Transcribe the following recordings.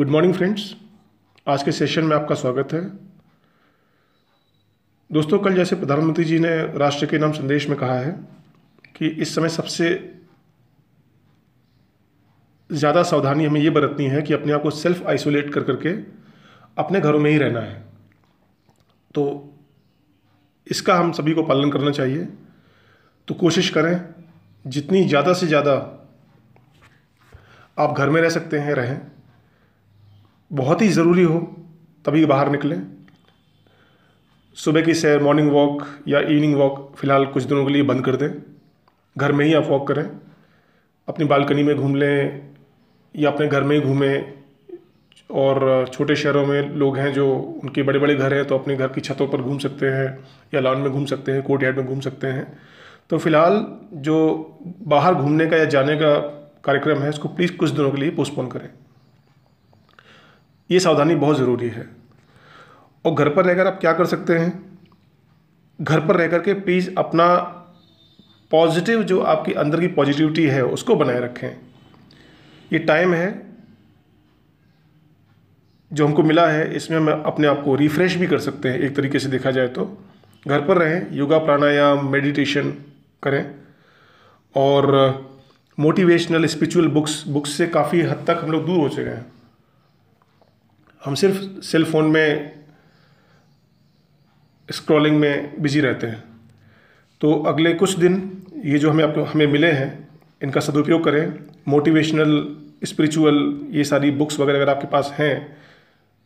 Good morning friends आज के session में आपका स्वागत है। दोस्तों, कल जैसे प्रधानमंत्री जी ने राष्ट्र के नाम संदेश में कहा है कि इस समय सबसे ज़्यादा सावधानी हमें ये बरतनी है कि अपने आप को सेल्फ आइसोलेट कर करके अपने घरों में ही रहना है। तो इसका हम सभी को पालन करना चाहिए। तो कोशिश करें, जितनी ज़्यादा से ज़्यादा आप घर में रह सकते हैं, रहें। बहुत ही ज़रूरी हो, तभी बाहर निकलें। सुबह की सैर मॉर्निंग वॉक या इवनिंग वॉक फ़िलहाल कुछ दिनों के लिए बंद कर दें। घर में ही आप वॉक करें। अपनी बालकनी में घूम लें या अपने घर में ही घूमें। और छोटे शहरों में लोग हैं जो उनके बड़े बड़े घर हैं तो अपने घर की छतों पर घूम सकते हैं या लॉन में घूम सकते हैं कोर्ट यार्ड में घूम सकते हैं। तो फ़िलहाल जो बाहर घूमने का या जाने का कार्यक्रम है, इसको प्लीज़ कुछ दिनों के लिए पोस्टपोन करें। ये सावधानी बहुत ज़रूरी है। और घर पर रहकर आप क्या कर सकते हैं? घर पर रह कर के प्लीज़ अपना पॉजिटिव जो आपकी अंदर की पॉजिटिविटी है, उसको बनाए रखें। ये टाइम है, जो हमको मिला है, इसमें हम अपने आप को रिफ़्रेश भी कर सकते हैं, एक तरीके से देखा जाए तो। घर पर रहें, योगा, प्राणायाम मेडिटेशन करें। और मोटिवेशनल स्पिरिचुअल बुक्स बुक्स से काफ़ी हद तक हम लोग दूर हो चुके हैं। हम सिर्फ़ सेल फ़ोन में स्क्रॉलिंग में बिज़ी रहते हैं। तो अगले कुछ दिन ये जो हमें आपको, हमें मिले हैं, इनका सदुपयोग करें। मोटिवेशनल स्पिरिचुअल ये सारी बुक्स वगैरह अगर आपके पास हैं,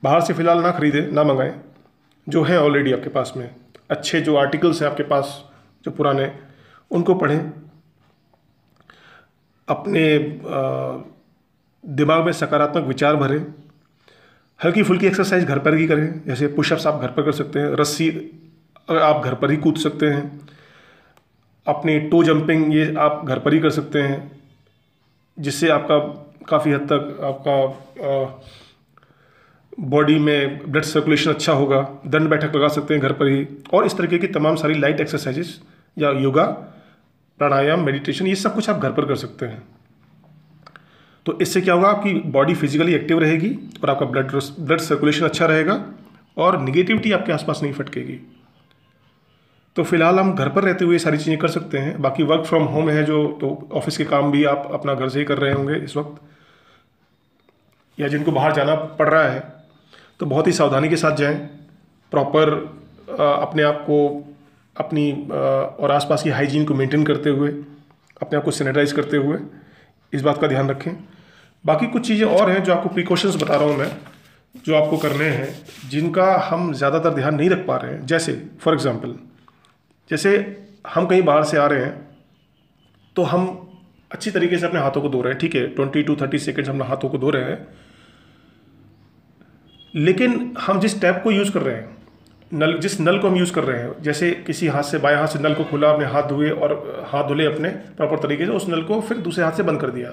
बाहर से फ़िलहाल ना खरीदें, ना मंगाएँ, जो हैं ऑलरेडी आपके पास में। अच्छे जो आर्टिकल्स हैं आपके पास, जो पुराने, उनको पढ़ें। अपने दिमाग में सकारात्मक विचार भरें। हल्की फुल्की एक्सरसाइज घर पर ही करें। जैसे पुशअप्स आप घर पर कर सकते हैं, रस्सी आप घर पर ही कूद सकते हैं, अपने टो जंपिंग ये आप घर पर ही कर सकते हैं, जिससे आपका काफ़ी हद तक आपका बॉडी में ब्लड सर्कुलेशन अच्छा होगा, दंड बैठक लगा सकते हैं घर पर ही। और इस तरीके की तमाम सारी लाइट एक्सरसाइजेस या योगा प्राणायाम मेडिटेशन ये सब कुछ आप घर पर कर सकते हैं। तो इससे क्या होगा, आपकी बॉडी फिजिकली एक्टिव रहेगी और आपका ब्लड ब्लड सर्कुलेशन अच्छा रहेगा और निगेटिविटी आपके आसपास नहीं फटकेगी। तो फ़िलहाल हम घर पर रहते हुए सारी चीज़ें कर सकते हैं। बाकी वर्क फ्रॉम होम है जो तो ऑफ़िस के काम भी आप अपना घर से ही कर रहे होंगे इस वक्त। या जिनको बाहर जाना पड़ रहा है तो बहुत ही सावधानी के साथ जाएँ। प्रॉपर अपने आप को, अपनी और आसपास की हाइजीन को मेंटेन करते हुए, अपने आप को सैनिटाइज करते हुए, इस बात का ध्यान रखें। बाकी कुछ चीज़ें और हैं जो आपको प्रिकॉशंस बता रहा हूँ मैं, जो आपको करने हैं, जिनका हम ज़्यादातर ध्यान नहीं रख पा रहे हैं। जैसे फॉर एग्ज़ाम्पल जैसे हम कहीं बाहर से आ रहे हैं तो हम अच्छी तरीके से अपने हाथों को धो रहे हैं, ठीक है? ट्वेंटी टू थर्टी सेकेंड्स हम हाथों को धो रहे हैं। लेकिन हम जिस टैप को यूज़ कर रहे हैं, नल, जिस नल को हम यूज़ कर रहे हैं, जैसे किसी हाथ से, बाएँ हाथ से नल को खोला, अपने हाथ धोए और हाथ धुले अपने प्रॉपर तरीके से, उस नल को फिर दूसरे हाथ से बंद कर दिया।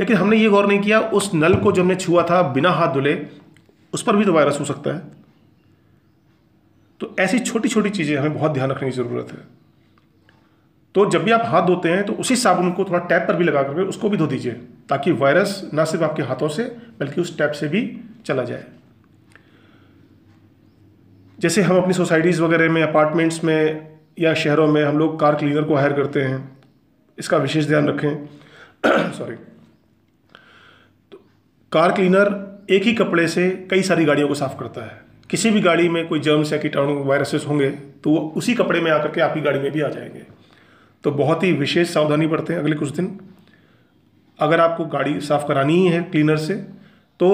लेकिन हमने ये गौर नहीं किया, उस नल को जो हमने छुआ था बिना हाथ धुले, उस पर भी तो वायरस हो सकता है। तो ऐसी छोटी छोटी चीज़ें हमें बहुत ध्यान रखने की ज़रूरत है। तो जब भी आप हाथ धोते हैं तो उसी साबुन को थोड़ा टैप पर भी लगा करके उसको भी धो दीजिए, ताकि वायरस ना सिर्फ़ आपके हाथों से, बल्कि उस टैप से भी चला जाए। जैसे हम अपनी सोसाइटीज़ वगैरह में, अपार्टमेंट्स में या शहरों में हम लोग कार क्लीनर को हायर करते हैं, इसका विशेष ध्यान रखें। सॉरी। कार क्लीनर एक ही कपड़े से कई सारी गाड़ियों को साफ़ करता है। किसी भी गाड़ी में कोई जर्म्स या कीटाणु वायरसेस होंगे तो वो उसी कपड़े में आकर के आपकी गाड़ी में भी आ जाएँगे। तो बहुत ही विशेष सावधानी बरतें अगले कुछ दिन। अगर आपको गाड़ी साफ़ करानी ही है क्लीनर से तो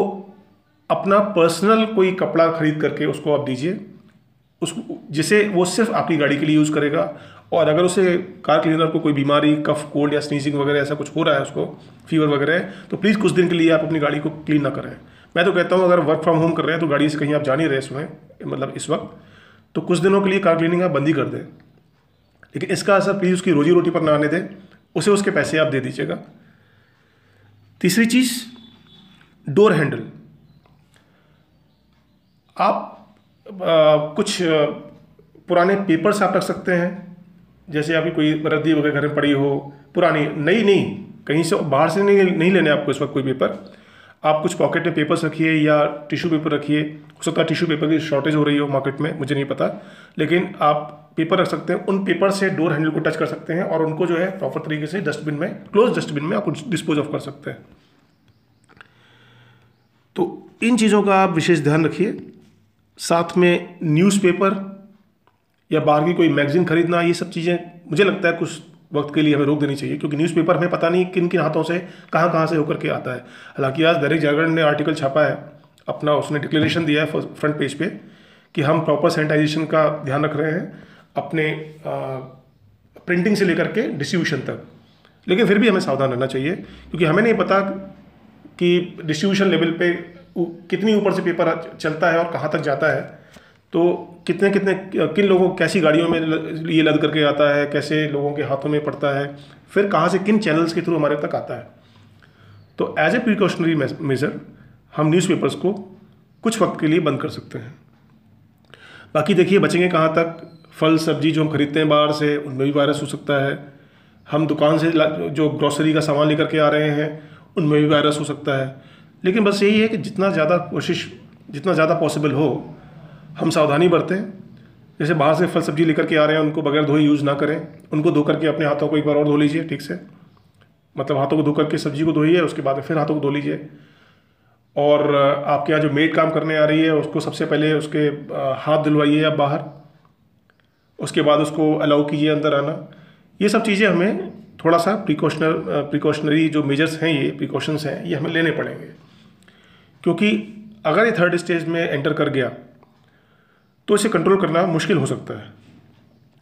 अपना पर्सनल कोई कपड़ा खरीद करके उसको आप दीजिए। उस, जिसे वो सिर्फ़ आपकी गाड़ी के लिए यूज़ करेगा और अगर उसे कार क्लीनर को कोई बीमारी कफ कोल्ड या स्नीजिंग वगैरह ऐसा कुछ हो रहा है उसको फीवर वगैरह तो प्लीज़ कुछ दिन के लिए आप अपनी गाड़ी को क्लीन ना करें। मैं तो कहता हूँ अगर वर्क फ्रॉम होम कर रहे हैं तो गाड़ी से कहीं आप जा नहीं रहे इसमें मतलब इस वक्त तो कुछ दिनों के लिए कार क्लीनिंग आप बंद ही कर दें। लेकिन इसका असर प्लीज़ उसकी रोजी रोटी पर ना आने दें उसे उसके पैसे आप दे दीजिएगा। तीसरी चीज़ डोर हैंडल आप आ, कुछ पुराने पेपर्स आप रख सकते हैं जैसे आपकी कोई रद्दी वगैरह घर में पड़ी हो, पुरानी, नई नहीं, कहीं से बाहर से नहीं नहीं लेने आपको इस वक्त कोई पेपर आप कुछ पॉकेट में पेपर्स रखिए या टिश्यू पेपर रखिए, हो सकता है टिश्यू पेपर की शॉर्टेज हो रही हो मार्केट में, मुझे नहीं पता। लेकिन आप पेपर रख सकते हैं, उन पेपर से डोर हैंडल को टच कर सकते हैं और उनको जो है प्रॉपर तरीके से डस्टबिन में क्लोज डस्टबिन में आप डिस्पोज ऑफ़ कर सकते हैं। तो इन चीज़ों का आप विशेष ध्यान रखिए। साथ में न्यूज़पेपर या बाहर की कोई मैगजीन खरीदना, ये सब चीज़ें मुझे लगता है कुछ वक्त के लिए हमें रोक देनी चाहिए, क्योंकि न्यूज़पेपर हमें पता नहीं किन किन हाथों से कहाँ कहाँ से होकर के आता है। हालाँकि आज दैनिक जागरण ने आर्टिकल छापा है, अपना उसने डिक्लेरेशन दिया है फ्रंट पेज पे, कि हम प्रॉपर सैनिटाइजेशन का ध्यान रख रहे हैं, अपने प्रिंटिंग से लेकर के डिस्ट्रीब्यूशन तक। लेकिन फिर भी हमें सावधान रहना चाहिए, क्योंकि हमें नहीं पता कि डिस्ट्रीब्यूशन लेवल पे कितनी ऊपर से पेपर चलता है और कहाँ तक जाता है। तो कितने कितने, किन लोगों, कैसी गाड़ियों में ये लद करके आता है, कैसे लोगों के हाथों में पड़ता है, फिर कहाँ से किन चैनल्स के थ्रू हमारे तक आता है। तो एज ए प्रिकॉशनरी मेजर हम न्यूज़पेपर्स को कुछ वक्त के लिए बंद कर सकते हैं। बाकी देखिए, बचेंगे कहाँ तक? फल, सब्ज़ी जो हम खरीदते हैं बाहर से, उनमें भी वायरस हो सकता है। हम दुकान से जो ग्रॉसरी का सामान लेकर के आ रहे हैं, उनमें भी वायरस हो सकता है। लेकिन बस यही है कि जितना ज़्यादा कोशिश, जितना ज़्यादा पॉसिबल हो हम सावधानी बरतें। जैसे बाहर से फल सब्ज़ी लेकर के आ रहे हैं, उनको बगैर धोए यूज़ ना करें। उनको धो करके अपने हाथों को एक बार और धो लीजिए, ठीक से। मतलब हाथों को धो करके सब्ज़ी को धोइए, उसके बाद फिर हाथों को धो लीजिए। और आपके यहाँ जो मेड काम करने आ रही है, उसको सबसे पहले उसके हाथ धुलवाइए आप बाहर। उसके बाद उसको अलाउ कीजिए अंदर आना। ये सब चीज़ें हमें थोड़ा सा प्रिकॉशनर प्रिकॉशनरी जो मेजर्स हैं ये प्रिकॉशंस हैं, ये हमें लेने पड़ेंगे। क्योंकि अगर ये थर्ड स्टेज में एंटर कर गया तो इसे कंट्रोल करना मुश्किल हो सकता है।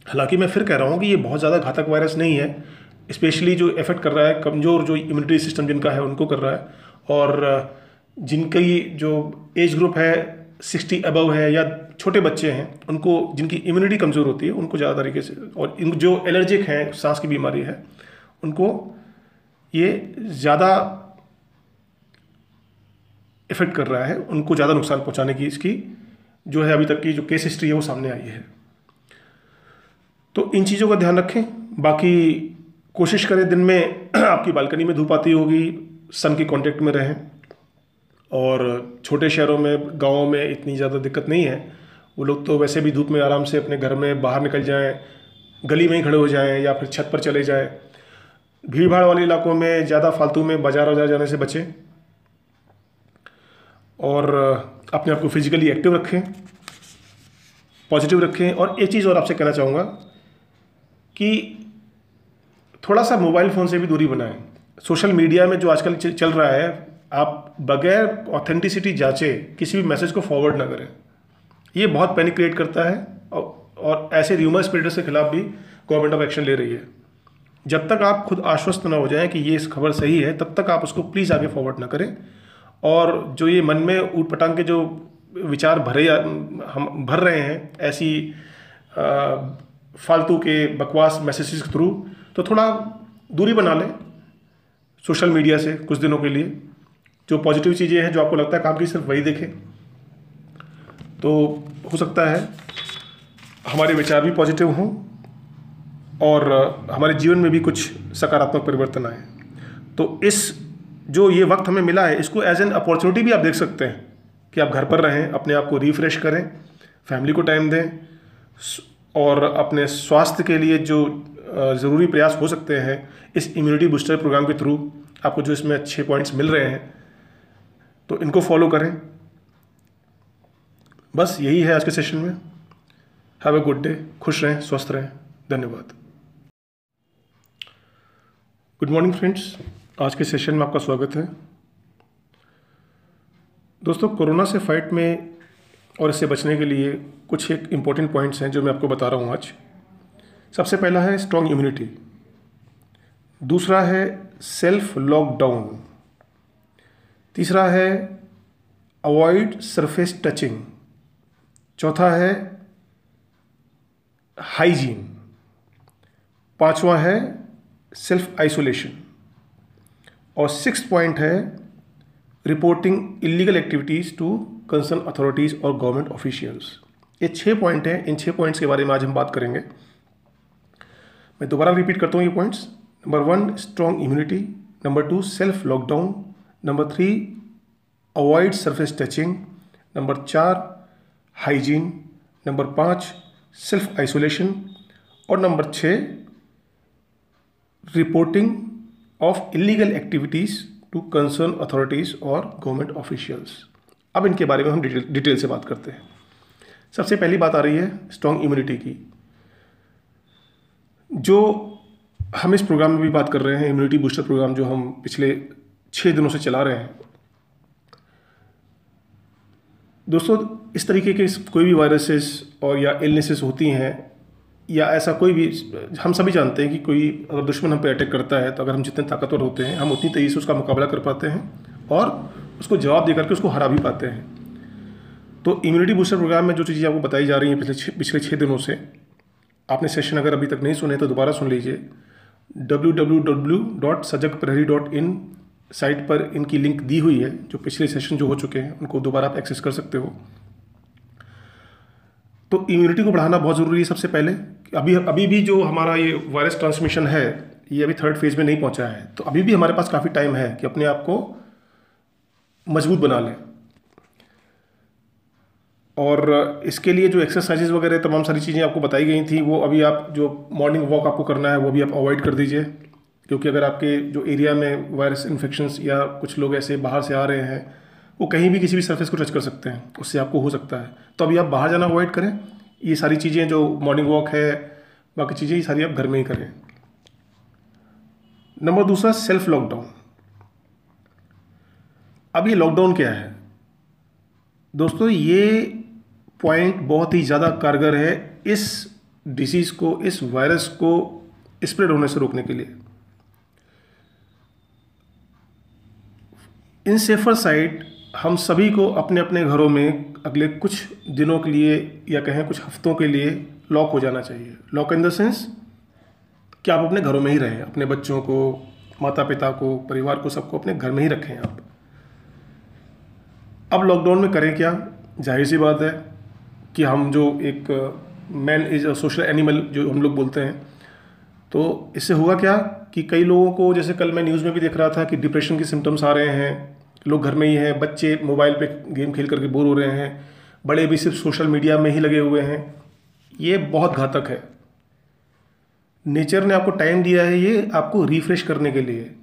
हालाँकि मैं फिर कह रहा हूँ कि ये बहुत ज़्यादा घातक वायरस नहीं है स्पेशली जो इफ़ेक्ट कर रहा है, कमज़ोर जो इम्यूनिटी सिस्टम जिनका है, उनको कर रहा है। और जिनकी जो एज ग्रुप है सिक्सटी अबव है या छोटे बच्चे हैं, उनको, जिनकी इम्यूनिटी कमज़ोर होती है, उनको ज़्यादा तरीके से, और इन जो एलर्जिक हैं, सांस की बीमारी है, उनको ये ज़्यादा इफ़ेक्ट कर रहा है, उनको ज़्यादा नुकसान पहुँचाने की इसकी जो है अभी तक की जो केस हिस्ट्री है वो सामने आई है। तो इन चीज़ों का ध्यान रखें। बाकी कोशिश करें दिन में आपकी बालकनी में धूप आती होगी सन के कांटेक्ट में रहें। और छोटे शहरों में, गाँव में इतनी ज़्यादा दिक्कत नहीं है। वो लोग तो वैसे भी धूप में आराम से अपने घर में बाहर निकल जाएँ, गली में ही खड़े हो जाएँ या फिर छत पर चले जाएँ। भीड़ भाड़ वाले इलाकों में, ज़्यादा फालतू में बाज़ार वाजार जाने से बचें। और अपने आप को फिजिकली एक्टिव रखें पॉजिटिव रखें। और एक चीज़ और आपसे कहना चाहूँगा कि थोड़ा सा मोबाइल फ़ोन से भी दूरी बनाएँ। सोशल मीडिया में जो आजकल चल रहा है आप बगैर ऑथेंटिसिटी जांचे किसी भी मैसेज को फॉरवर्ड ना करें। ये बहुत पैनिक क्रिएट करता है और, और ऐसे र्यूमर स्प्रेडर्स के खिलाफ भी गवर्नमेंट ऑफ़ एक्शन ले रही है। जब तक आप खुद आश्वस्त ना हो जाएँ कि ये इस खबर सही है तब तक आप उसको प्लीज़ आगे फॉरवर्ड ना करें। और जो ये मन में ऊट के जो विचार भरे हम भर रहे हैं, ऐसी फालतू के बकवास मैसेजेस के थ्रू तो थोड़ा दूरी बना लें सोशल मीडिया से कुछ दिनों के लिए। जो पॉजिटिव चीज़ें हैं, जो आपको लगता है काम की, सिर्फ़ वही देखें। तो हो सकता है हमारे विचार भी पॉजिटिव हों और हमारे जीवन में भी कुछ सकारात्मक परिवर्तन आए। तो इस जो ये वक्त हमें मिला है, इसको एज एन अपॉर्चुनिटी भी आप देख सकते हैं कि आप घर पर रहें, अपने आप को रिफ्रेश करें फैमिली को टाइम दें और अपने स्वास्थ्य के लिए जो ज़रूरी प्रयास हो सकते हैं, इस इम्यूनिटी बूस्टर प्रोग्राम के थ्रू आपको जो इसमें अच्छे पॉइंट्स मिल रहे हैं तो इनको फॉलो करें। बस यही है आज के सेशन में। हैव ए गुड डे खुश रहें, स्वस्थ रहें। धन्यवाद। गुड मॉर्निंग फ्रेंड्स आज के सेशन में आपका स्वागत है। दोस्तों, कोरोना से फाइट में और इससे बचने के लिए कुछ एक इंपॉर्टेंट पॉइंट्स हैं जो मैं आपको बता रहा हूँ आज। सबसे पहला है स्ट्रॉन्ग इम्यूनिटी दूसरा है सेल्फ लॉकडाउन तीसरा है अवॉइड सरफेस टचिंग चौथा है हाइजीन पांचवा है सेल्फ आइसोलेशन और सिक्स पॉइंट है reporting illegal activities to concern authorities और गवर्नमेंट ऑफिशियल्स ये छः पॉइंट हैं। इन छः पॉइंट्स के बारे में आज हम बात करेंगे। मैं दोबारा रिपीट करता हूँ ये points number one strong immunity number two self lockdown number three avoid surface touching number चार हाइजीन नंबर पाँच सेल्फ आइसोलेशन और नंबर छः reporting of illegal activities to concern authorities और गवर्नमेंट ऑफिशियल्स अब इनके बारे में हम डिटेल डिटेल से बात करते हैं। सबसे पहली बात आ रही है स्ट्रॉन्ग इम्यूनिटी की। जो हम इस प्रोग्राम में भी बात कर रहे हैं इम्यूनिटी बूस्टर प्रोग्राम जो हम पिछले छः दिनों से चला रहे हैं। दोस्तों, इस तरीके के कोई भी वायरसेस और या इलनेसेस होती हैं या ऐसा कोई भी, हम सभी जानते हैं कि कोई अगर दुश्मन हम पे अटैक करता है तो अगर हम जितने ताकतवर होते हैं, हम उतनी तेज़ी से उसका मुकाबला कर पाते हैं और उसको जवाब दे करके उसको हरा भी पाते हैं। तो इम्यूनिटी बूस्टर प्रोग्राम में जो चीज़ें आपको बताई जा रही हैं पिछले पिछले छः दिनों से, आपने सेशन अगर अभी तक नहीं सुने तो दोबारा सुन लीजिए। डब्ल्यू डब्ल्यू डब्ल्यू डॉट सजग प्रहरी डॉट इन साइट पर इनकी लिंक दी हुई है, जो पिछले सेशन जो हो चुके हैं, उनको दोबारा आप एक्सेस कर सकते हो। तो इम्यूनिटी को बढ़ाना बहुत ज़रूरी है सबसे पहले। अभी अभी भी जो हमारा ये वायरस ट्रांसमिशन है, ये अभी थर्ड फ़ेज़ में नहीं पहुँचा है। तो अभी भी हमारे पास काफ़ी टाइम है कि अपने आप को मज़बूत बना लें। और इसके लिए जो एक्सरसाइजेज वगैरह, तमाम सारी चीज़ें आपको बताई गई थी, वो अभी आप जो मॉर्निंग वॉक आपको करना है, वो भी आप अवॉइड कर दीजिए। क्योंकि अगर आपके जो एरिया में वायरस इन्फेक्शंस या कुछ लोग ऐसे बाहर से आ रहे हैं, वो कहीं भी किसी भी सरफेस को टच कर सकते हैं। उससे आपको हो सकता है। तो अभी आप बाहर जाना अवॉइड करें। ये सारी चीज़ें जो मॉर्निंग वॉक है, बाकी चीज़ें ये सारी आप घर में ही करें। नंबर दूसरा सेल्फ लॉकडाउन अब ये लॉकडाउन क्या है? दोस्तों, ये पॉइंट बहुत ही ज़्यादा कारगर है इस डिसीज़ को, इस वायरस को स्प्रेड होने से रोकने के लिए। इन सेफर साइड हम सभी को अपने अपने घरों में अगले कुछ दिनों के लिए या कहें कुछ हफ्तों के लिए लॉक हो जाना चाहिए। लॉक इन द सेंस कि आप अपने घरों में ही रहें, अपने बच्चों को माता पिता को, परिवार को, सबको अपने घर में ही रखें आप। अब लॉकडाउन में करें क्या? ज़ाहिर सी बात है कि हम जो एक man is a social animal जो हम लोग बोलते हैं तो इससे हुआ क्या कि कई लोगों को, जैसे कल मैं न्यूज़ में भी देख रहा था कि डिप्रेशन के सिम्टम्स आ रहे हैं लोग घर में ही हैं, बच्चे मोबाइल पे गेम खेल करके बोर हो रहे हैं, बड़े भी सिर्फ़ सोशल मीडिया में ही लगे हुए हैं। ये बहुत घातक है। नेचर ने आपको टाइम दिया है ये आपको रिफ्रेश करने के लिए।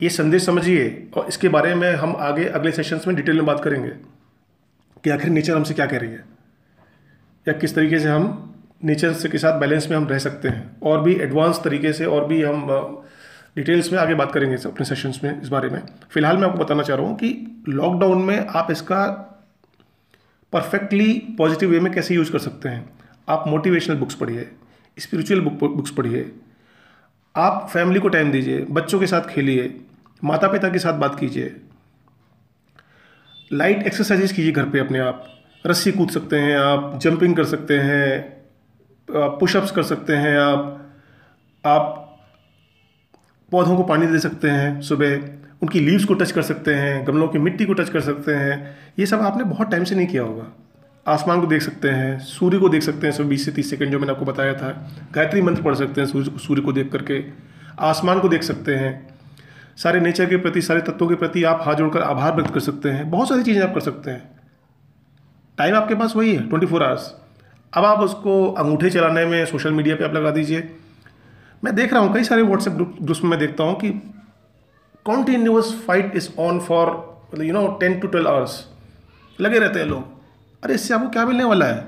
ये संदेश समझिए और इसके बारे में हम आगे अगले सेशंस में डिटेल में बात करेंगे कि आखिर नेचर हमसे क्या कह रही है या किस तरीके से हम नेचर से के साथ बैलेंस में हम रह सकते हैं और भी एडवांस तरीके से और भी हम डिटेल्स में आगे बात करेंगे अपने सेशंस में, इस बारे में। फ़िलहाल मैं आपको बताना चाह रहा हूँ कि लॉकडाउन में आप इसका परफेक्टली पॉजिटिव वे में कैसे यूज़ कर सकते हैं। आप मोटिवेशनल बुक्स पढ़िए स्पिरिचुअल बुक्स पढ़िए। आप फैमिली को टाइम दीजिए, बच्चों के साथ खेलिए माता पिता के साथ बात कीजिए। लाइट एक्सरसाइजेस कीजिए घर पे अपने आप। रस्सी कूद सकते हैं आप जंपिंग कर सकते हैं पुशअप्स कर सकते हैं आप। आप पौधों को पानी दे सकते हैं सुबह, उनकी लीव्स को टच कर सकते हैं, गमलों की मिट्टी को टच कर सकते हैं। ये सब आपने बहुत टाइम से नहीं किया होगा। आसमान को देख सकते हैं, सूर्य को देख सकते हैं सब बीस से तीस सेकंड जो मैंने आपको बताया था। गायत्री मंत्र पढ़ सकते हैं, सूर्य सूर्य को देख करके। आसमान को देख सकते हैं। सारे नेचर के प्रति, सारे तत्वों के प्रति आप हाथ जोड़कर आभार व्यक्त कर सकते हैं। बहुत सारी चीज़ें आप कर सकते हैं। टाइम आपके पास वही है ट्वेंटी फोर आवर्स अब आप उसको अंगूठे चलाने में सोशल मीडिया पे आप लगा दीजिए। मैं देख रहा हूँ कई सारे व्हाट्सएप ग्रुप ग्रुप्स में मैं देखता हूँ कि continuous fight is on for मतलब you know ten to twelve hours लगे रहते हैं लोग। अरे, इससे आपको क्या मिलने वाला है?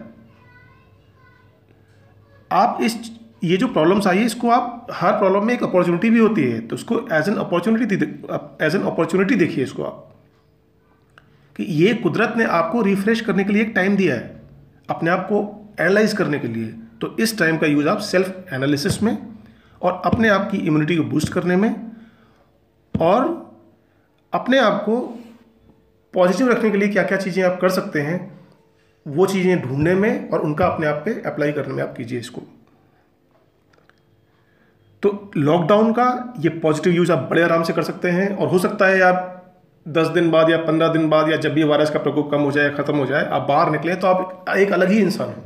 आप इस, ये जो प्रॉब्लम्स आई है, इसको आप, हर प्रॉब्लम में एक अपॉर्चुनिटी भी होती है तो उसको as an opportunity as an opportunity देखिए इसको आप। कि ये कुदरत ने आपको रिफ्रेश करने के लिए एक टाइम दिया है, अपने आप को एनालाइज करने के लिए। तो इस टाइम का यूज़ आप सेल्फ एनालिसिस में और अपने आप की इम्यूनिटी को बूस्ट करने में और अपने आप को पॉजिटिव रखने के लिए क्या क्या चीज़ें आप कर सकते हैं, वो चीज़ें ढूँढने में और उनका अपने आप पे अप्लाई करने में आप कीजिए इसको। तो लॉकडाउन का ये पॉजिटिव यूज़ आप बड़े आराम से कर सकते हैं और हो सकता है आप दस दिन बाद या पंद्रह दिन बाद या जब भी वायरस का प्रकोप कम हो जाए ख़त्म हो जाए, आप बाहर निकले तो आप एक अलग ही इंसान हो।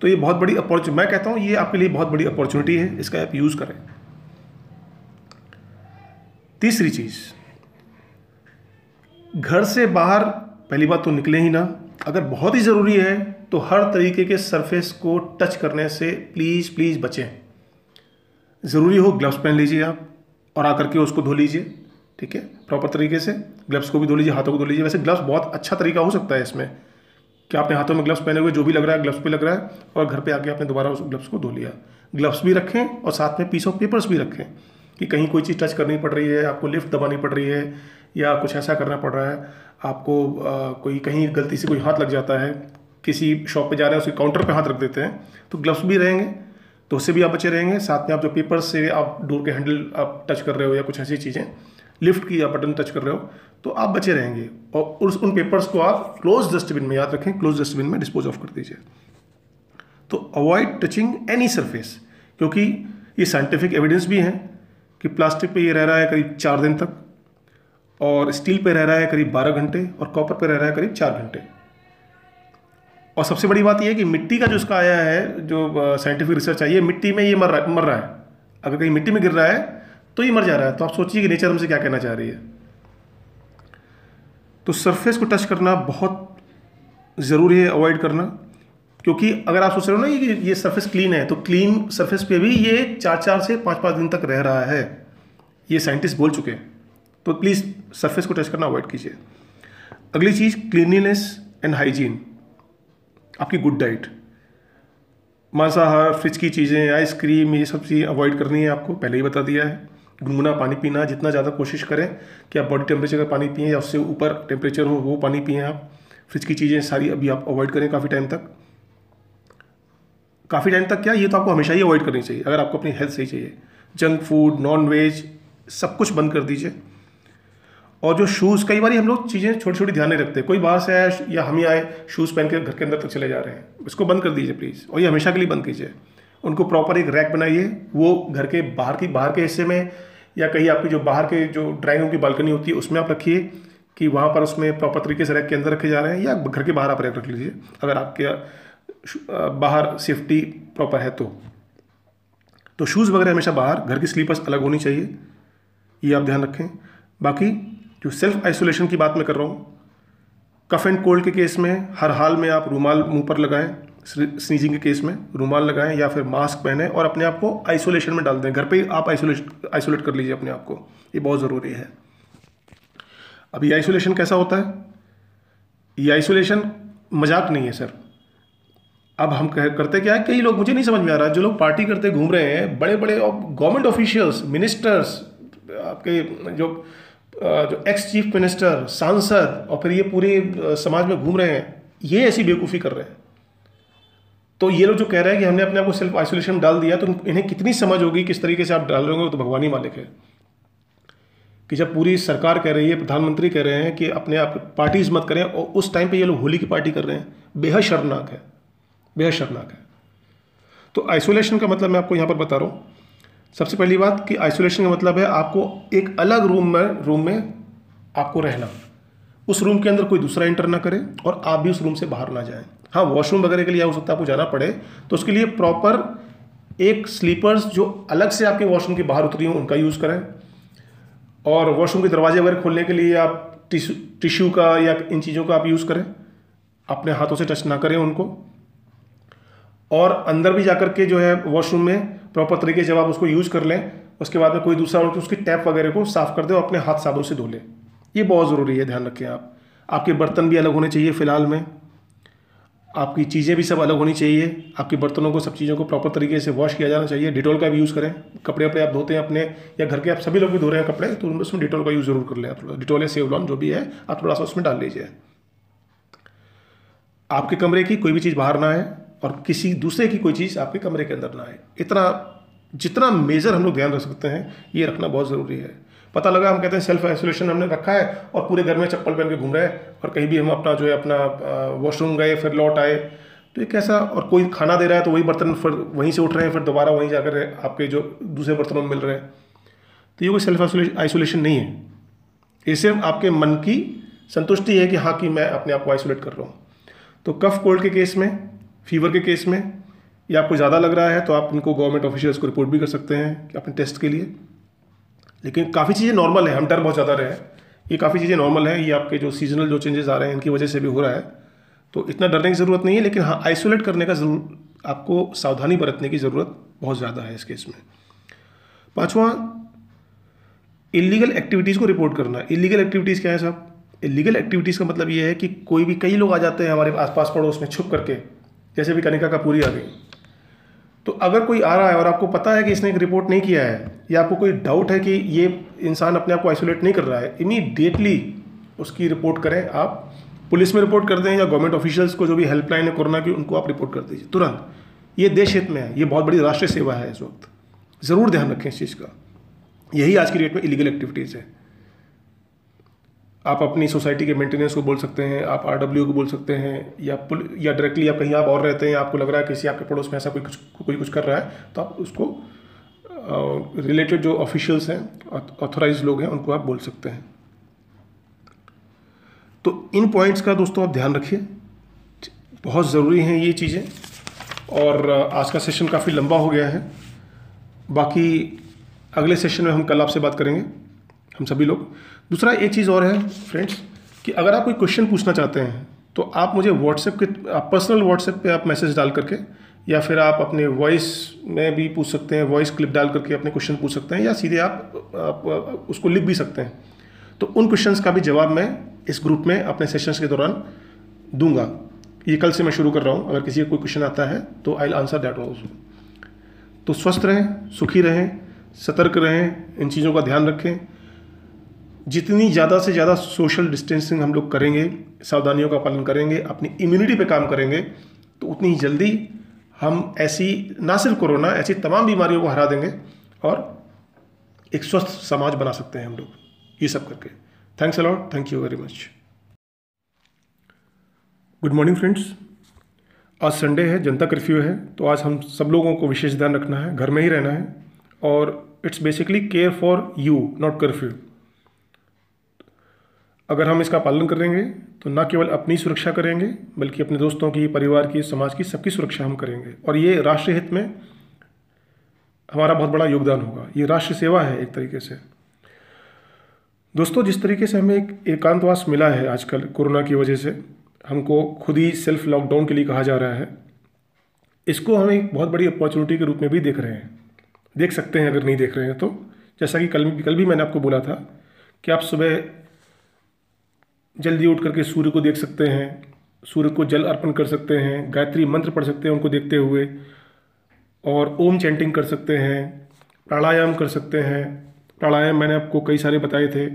तो ये बहुत बड़ी अपॉर्चुनिटी मैं कहता हूँ ये आपके लिए बहुत बड़ी अपॉर्चुनिटी है, इसका आप यूज़ करें। तीसरी चीज़, घर से बाहर पहली बात तो निकले ही ना। अगर बहुत ही ज़रूरी है तो हर तरीके के सरफेस को टच करने से प्लीज़ प्लीज़ बचें। ज़रूरी हो ग्लव्स पहन लीजिए आप, और आकर के उसको धो लीजिए, ठीक है? प्रॉपर तरीके से ग्लव्स को भी धो लीजिए, हाथों को धो लीजिए। वैसे ग्लव्स बहुत अच्छा तरीका हो सकता है इसमें। कि आपने हाथों में ग्लव्स पहने हुए जो भी लग रहा है ग्लव्स पे लग रहा है और घर पे आके आपने दोबारा उस ग्लव्स को धो लिया। ग्लव्स भी रखें और साथ में पीस ऑफ़ पेपर्स भी रखें कि कहीं कोई चीज़ टच करनी पड़ रही है आपको लिफ्ट दबानी पड़ रही है या कुछ ऐसा करना पड़ रहा है आपको आ, कोई कहीं गलती से कोई हाथ लग जाता है किसी शॉप पे जा रहे हैं उसके काउंटर पे हाथ रख देते हैं तो ग्लव्स भी रहेंगे तो उससे भी आप बचे रहेंगे। साथ में आप जो पेपर्स से आप डोर के हैंडल आप टच कर रहे हो या कुछ ऐसी चीज़ें लिफ्ट की आप बटन टच कर रहे हो तो आप बचे रहेंगे। और उस, उन पेपर्स को आप क्लोज डस्टबिन में याद रखें क्लोज डस्टबिन में डिस्पोज ऑफ़ कर दीजिए। तो अवॉइड टचिंग एनी सरफेस क्योंकि ये साइंटिफिक एविडेंस भी है कि प्लास्टिक पे ये रह रहा है करीब चार दिन तक, और स्टील पे रह रहा है करीब बारह घंटे, और कॉपर पे रह रहा है करीब चार घंटे। और सबसे बड़ी बात यह है कि मिट्टी का जो इसका आया है, जो साइंटिफिक रिसर्च आई है, मिट्टी में ये मर रहा मर रहा है। अगर कहीं मिट्टी में गिर रहा है तो ये मर जा रहा है। तो आप सोचिए कि नेचर हमसे क्या कहना चाह रही है। तो सरफेस को टच करना बहुत ज़रूरी है अवॉइड करना। क्योंकि अगर आप सोच रहे हो ना कि ये सरफेस क्लीन है तो क्लीन सरफेस पे भी ये चार चार से पाँच पाँच दिन तक रह रहा है। ये साइंटिस्ट बोल चुके हैं। तो प्लीज़ सरफेस को टच करना अवॉइड कीजिए। अगली चीज़ क्लीनलीनेस एंड हाइजीन आपकी गुड डाइट मांसाहार फ्रिज की चीज़ें आइसक्रीम ये सब चीज़ें अवॉइड करनी है आपको। पहले ही बता दिया है। गुनगुना पानी पीना, जितना ज़्यादा कोशिश करें कि आप बॉडी टेम्परेचर का पानी पिए या उससे ऊपर टेम्परेचर हो, वो पानी पिए आप। फ्रिज की चीज़ें सारी अभी आप अवॉइड करें काफ़ी टाइम तक। काफ़ी टाइम तक क्या, ये तो आपको हमेशा ही अवॉइड करनी चाहिए, अगर आपको अपनी हेल्थ सही चाहिए। जंक फ़ूड नॉन वेज सब कुछ बंद कर दीजिए। और जो शूज़ कई बार हम लोग चीज़ें छोटी छोटी ध्यान नहीं रखते। कोई बाहर से आया या हम ही आए शूज़ पहन के घर के अंदर तक चले जा रहे हैं इसको बंद कर दीजिए प्लीज़ और ये हमेशा के लिए बंद कीजिए। उनको प्रॉपर एक रैक बनाइए, वो घर के बाहर की, बाहर के हिस्से में या कहीं आपकी जो बाहर के जो ड्राइंग रूम की बालकनी होती है, उसमें आप रखिए कि वहाँ पर उसमें प्रॉपर तरीके से रैक के अंदर रखे जा रहे हैं या घर के बाहर आप रैक रख लीजिए, अगर आपके बाहर सेफ्टी प्रॉपर है तो। तो शूज़ वगैरह हमेशा बाहर, घर की स्लीपर्स अलग होनी चाहिए, ये आप ध्यान रखें। बाकी जो सेल्फ आइसोलेशन की बात मैं कर रहा हूँ कफ एंड कोल्ड के केस में हर हाल में आप रूमाल मुँह पर लगाएँ स्नीजिंग के केस में रूमाल लगाएँ या फिर मास्क पहने और अपने आप को आइसोलेशन में डाल दें। घर पे ही आप आइसोलेशन आइसोलेट कर लीजिए अपने आप को। ये बहुत ज़रूरी है। अब ये आइसोलेशन कैसा होता है? ये आइसोलेशन मज़ाक नहीं है सर अब हम कह, करते क्या है? कई लोग, मुझे नहीं समझ में आ रहा, जो लोग पार्टी करते घूम रहे हैं बड़े बड़े गवर्नमेंट ऑफिशियल्स मिनिस्टर्स आपके जो जो एक्स चीफ मिनिस्टर सांसद, और फिर ये पूरे समाज में घूम रहे हैं, ये ऐसी बेवकूफ़ी कर रहे हैं। तो ये लोग जो कह रहे हैं कि हमने अपने आप को सेल्फ आइसोलेशन डाल दिया तो इन्हें कितनी समझ होगी किस तरीके से आप डाल रहे होंगे तो भगवान ही मालिक है। कि जब पूरी सरकार कह रही है, प्रधानमंत्री कह रहे हैं कि अपने आप पार्टीज़ मत करें, और उस टाइम पे ये लोग होली की पार्टी कर रहे हैं। बेहद शर्मनाक है। बेहद शर्मनाक है। तो आइसोलेशन का मतलब मैं आपको यहाँ पर बता रहा हूँ। सबसे पहली बात कि आइसोलेशन का मतलब है आपको एक अलग रूम में रूम में आपको रहना। उस रूम के अंदर कोई दूसरा इंटर ना करे, और आप भी उस रूम से बाहर ना जाएँ। हाँ वॉशरूम वगैरह के लिए हो सकता है, आपको जाना पड़े। तो उसके लिए प्रॉपर एक स्लीपर्स जो अलग से आपके वॉशरूम के बाहर उतरी हों, उनका यूज़ करें। और वॉशरूम के दरवाजे वगैरह खोलने के लिए आप टिश्यू टिश्यू का या इन चीज़ों का आप यूज़ करें। अपने हाथों से टच ना करें उनको। और अंदर भी जाकर के जो है वॉशरूम में प्रॉपर तरीके जब आप उसको यूज़ कर लें, उसके बाद में कोई दूसरा और उसकी टैप वगैरह को साफ़ कर दे और अपने हाथ साबुन से धो लें। ये बहुत ज़रूरी है, ध्यान रखें आप। आपके बर्तन भी अलग होने चाहिए फ़िलहाल में। आपकी चीज़ें भी सब अलग होनी चाहिए, आपके बर्तनों को सब चीज़ों को प्रॉपर तरीके से वॉश किया जाना चाहिए। डिटोल का भी यूज़ करें। कपड़े वपड़े आप धोते हैं अपने, या घर के आप सभी लोग भी धो रहे हैं कपड़े तो उसमें डिटोल का यूज़ ज़रूर कर लें आप थोड़ा डिटोल या सेवलॉन जो भी है, आप थोड़ा सा उसमें डाल लीजिए। आपके कमरे की कोई भी चीज़ बाहर ना आए और किसी दूसरे की कोई चीज़ आपके कमरे के अंदर ना आए। इतना, जितना मेजर हम लोग ध्यान रख सकते हैं, ये रखना बहुत ज़रूरी है। पता लगा, हम कहते हैं सेल्फ आइसोलेशन हमने रखा है और पूरे घर में चप्पल पहन के घूम रहे हैं और कहीं भी हम अपना जो है अपना वॉशरूम गए, फिर लौट आए। तो ये कैसा और कोई खाना दे रहा है तो वही बर्तन फिर वहीं से उठ रहे हैं, फिर दोबारा वहीं जाकर आपके जो दूसरे बर्तनों में मिल रहे हैं। तो ये कोई सेल्फ आइसोलेशन नहीं है। ये सिर्फ़ आपके मन की संतुष्टि है कि हाँ कि मैं अपने आप को आइसोलेट कर रहा हूँ। तो कफ कोल्ड के केस में फीवर के केस में या आपको ज़्यादा लग रहा है तो आप उनको गवर्नमेंट ऑफिशियल्स को रिपोर्ट भी कर सकते हैं अपने टेस्ट के लिए। लेकिन काफ़ी चीज़ें नॉर्मल है, हम डर बहुत ज़्यादा रहे हैं। ये काफ़ी चीज़ें नॉर्मल है, ये आपके जो सीजनल जो चेंजेस आ रहे हैं, इनकी वजह से भी हो रहा है। तो इतना डरने की ज़रूरत नहीं है, लेकिन हाँ आइसोलेट करने का ज़रूर, आपको सावधानी बरतने की ज़रूरत बहुत ज़्यादा है इस केस में। पाँचवा इलीगल एक्टिविटीज़ को रिपोर्ट करना। इलीगल एक्टिविटीज़ क्या है साहब इलीगल एक्टिविटीज़ का मतलब ये है कि कोई भी, कई लोग आ जाते हैं हमारे आसपास पड़ोस में छुप करके। जैसे भी कनिका का पूरी आ गई। तो अगर कोई आ रहा है और आपको पता है कि इसने एक रिपोर्ट नहीं किया है, या आपको कोई डाउट है कि ये इंसान अपने आप को आइसोलेट नहीं कर रहा है इमीडिएटली उसकी रिपोर्ट करें। आप पुलिस में रिपोर्ट कर दें या गवर्नमेंट ऑफिशियल्स को जो भी हेल्पलाइन है कोरोना की, उनको आप रिपोर्ट कर दीजिए। तुरंत। ये देश हित में है। ये बहुत बड़ी राष्ट्रीय सेवा है इस वक्त। ज़रूर ध्यान रखें इस चीज़ का। यही आज की डेट में इलीगल एक्टिविटीज़ है। आप अपनी सोसाइटी के मेंटेनेंस को बोल सकते हैं, आप आर को बोल सकते हैं, या पुल, या डायरेक्टली आप कहीं आप और रहते हैं, आपको लग रहा है किसी आपके पड़ोस में ऐसा कोई कुछ कोई कुछ कर रहा है तो आप उसको रिलेटेड जो ऑफिशियल्स हैं ऑथोराइज लोग हैं, उनको आप बोल सकते हैं। तो इन पॉइंट्स का दोस्तों आप ध्यान रखिए। बहुत ज़रूरी हैं ये चीज़ें, और आज का सेशन काफ़ी लंबा हो गया है। बाकी अगले सेशन में हम कल आपसे बात करेंगे, हम सभी लोग। दूसरा एक चीज़ और है फ्रेंड्स कि अगर आप कोई क्वेश्चन पूछना चाहते हैं तो आप मुझे व्हाट्सएप के आप पर्सनल व्हाट्सएप पे आप मैसेज डाल करके या फिर आप अपने वॉइस में भी पूछ सकते हैं वॉइस क्लिप डाल करके अपने क्वेश्चन पूछ सकते हैं या सीधे आप, आप उसको लिख भी सकते हैं। तो उन क्वेश्चंस का भी जवाब मैं इस ग्रुप में अपने सेशंस के दौरान दूँगा। ये कल से मैं शुरू कर रहा हूँ। अगर किसी का कोई क्वेश्चन आता है तो आई आंसर दैट ऑल्सो तो स्वस्थ रहें सुखी रहें सतर्क रहें इन चीज़ों का ध्यान रखें। जितनी ज़्यादा से ज़्यादा सोशल डिस्टेंसिंग हम लोग करेंगे, सावधानियों का पालन करेंगे, अपनी इम्यूनिटी पे काम करेंगे तो उतनी ही जल्दी हम ऐसी, ना सिर्फ़ कोरोना ऐसी तमाम बीमारियों को हरा देंगे और एक स्वस्थ समाज बना सकते हैं हम लोग। ये सब करके। Thanks a lot thank you very much good morning friends आज संडे है, जनता कर्फ्यू है तो आज हम सब लोगों को विशेष ध्यान रखना है, घर में ही रहना है और it's basically care for you not curfew अगर हम इसका पालन करेंगे तो न केवल अपनी सुरक्षा करेंगे, बल्कि अपने दोस्तों की, परिवार की, समाज की सबकी सुरक्षा हम करेंगे। और ये राष्ट्रीय हित में हमारा बहुत बड़ा योगदान होगा। ये राष्ट्र सेवा है एक तरीके से। दोस्तों, जिस तरीके से हमें एक एकांतवास मिला है आजकल कोरोना की वजह से, हमको खुद ही सेल्फ लॉकडाउन के लिए कहा जा रहा है। इसको हम एक बहुत बड़ी अपॉर्चुनिटी के रूप में भी देख रहे हैं। देख सकते हैं अगर नहीं देख रहे हैं तो। जैसा कि कल कल भी मैंने आपको बोला था कि आप सुबह जल्दी उठ करके सूर्य को देख सकते हैं, सूर्य को जल अर्पण कर सकते हैं, गायत्री मंत्र पढ़ सकते हैं उनको देखते हुए, और ओम चैंटिंग कर सकते हैं, प्राणायाम कर सकते हैं। प्राणायाम मैंने आपको कई सारे बताए थे,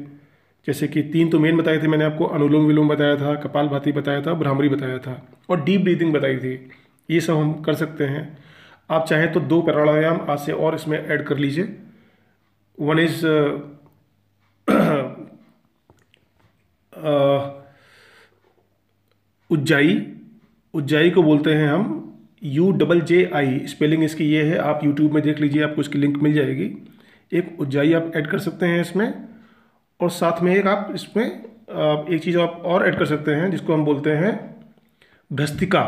जैसे कि तीन तो मेन बताए थे मैंने आपको, अनुलोम विलोम बताया था, कपाल भाती बताया था भ्रामरी बताया था, और डीप ब्रीदिंग बताई थी। ये सब हम कर सकते हैं। आप चाहें तो दो प्राणायाम आज से और इसमें ऐड कर लीजिए। वन इज़ उज्जाई उज्जाई को बोलते हैं हम U double J I spelling इसकी ये है, आप यूट्यूब में देख लीजिए, आपको इसकी लिंक मिल जाएगी। एक उज्जाई आप ऐड कर सकते हैं इसमें, और साथ में एक आप इसमें एक चीज़ आप और ऐड कर सकते हैं, जिसको हम बोलते हैं भ्रस्तिका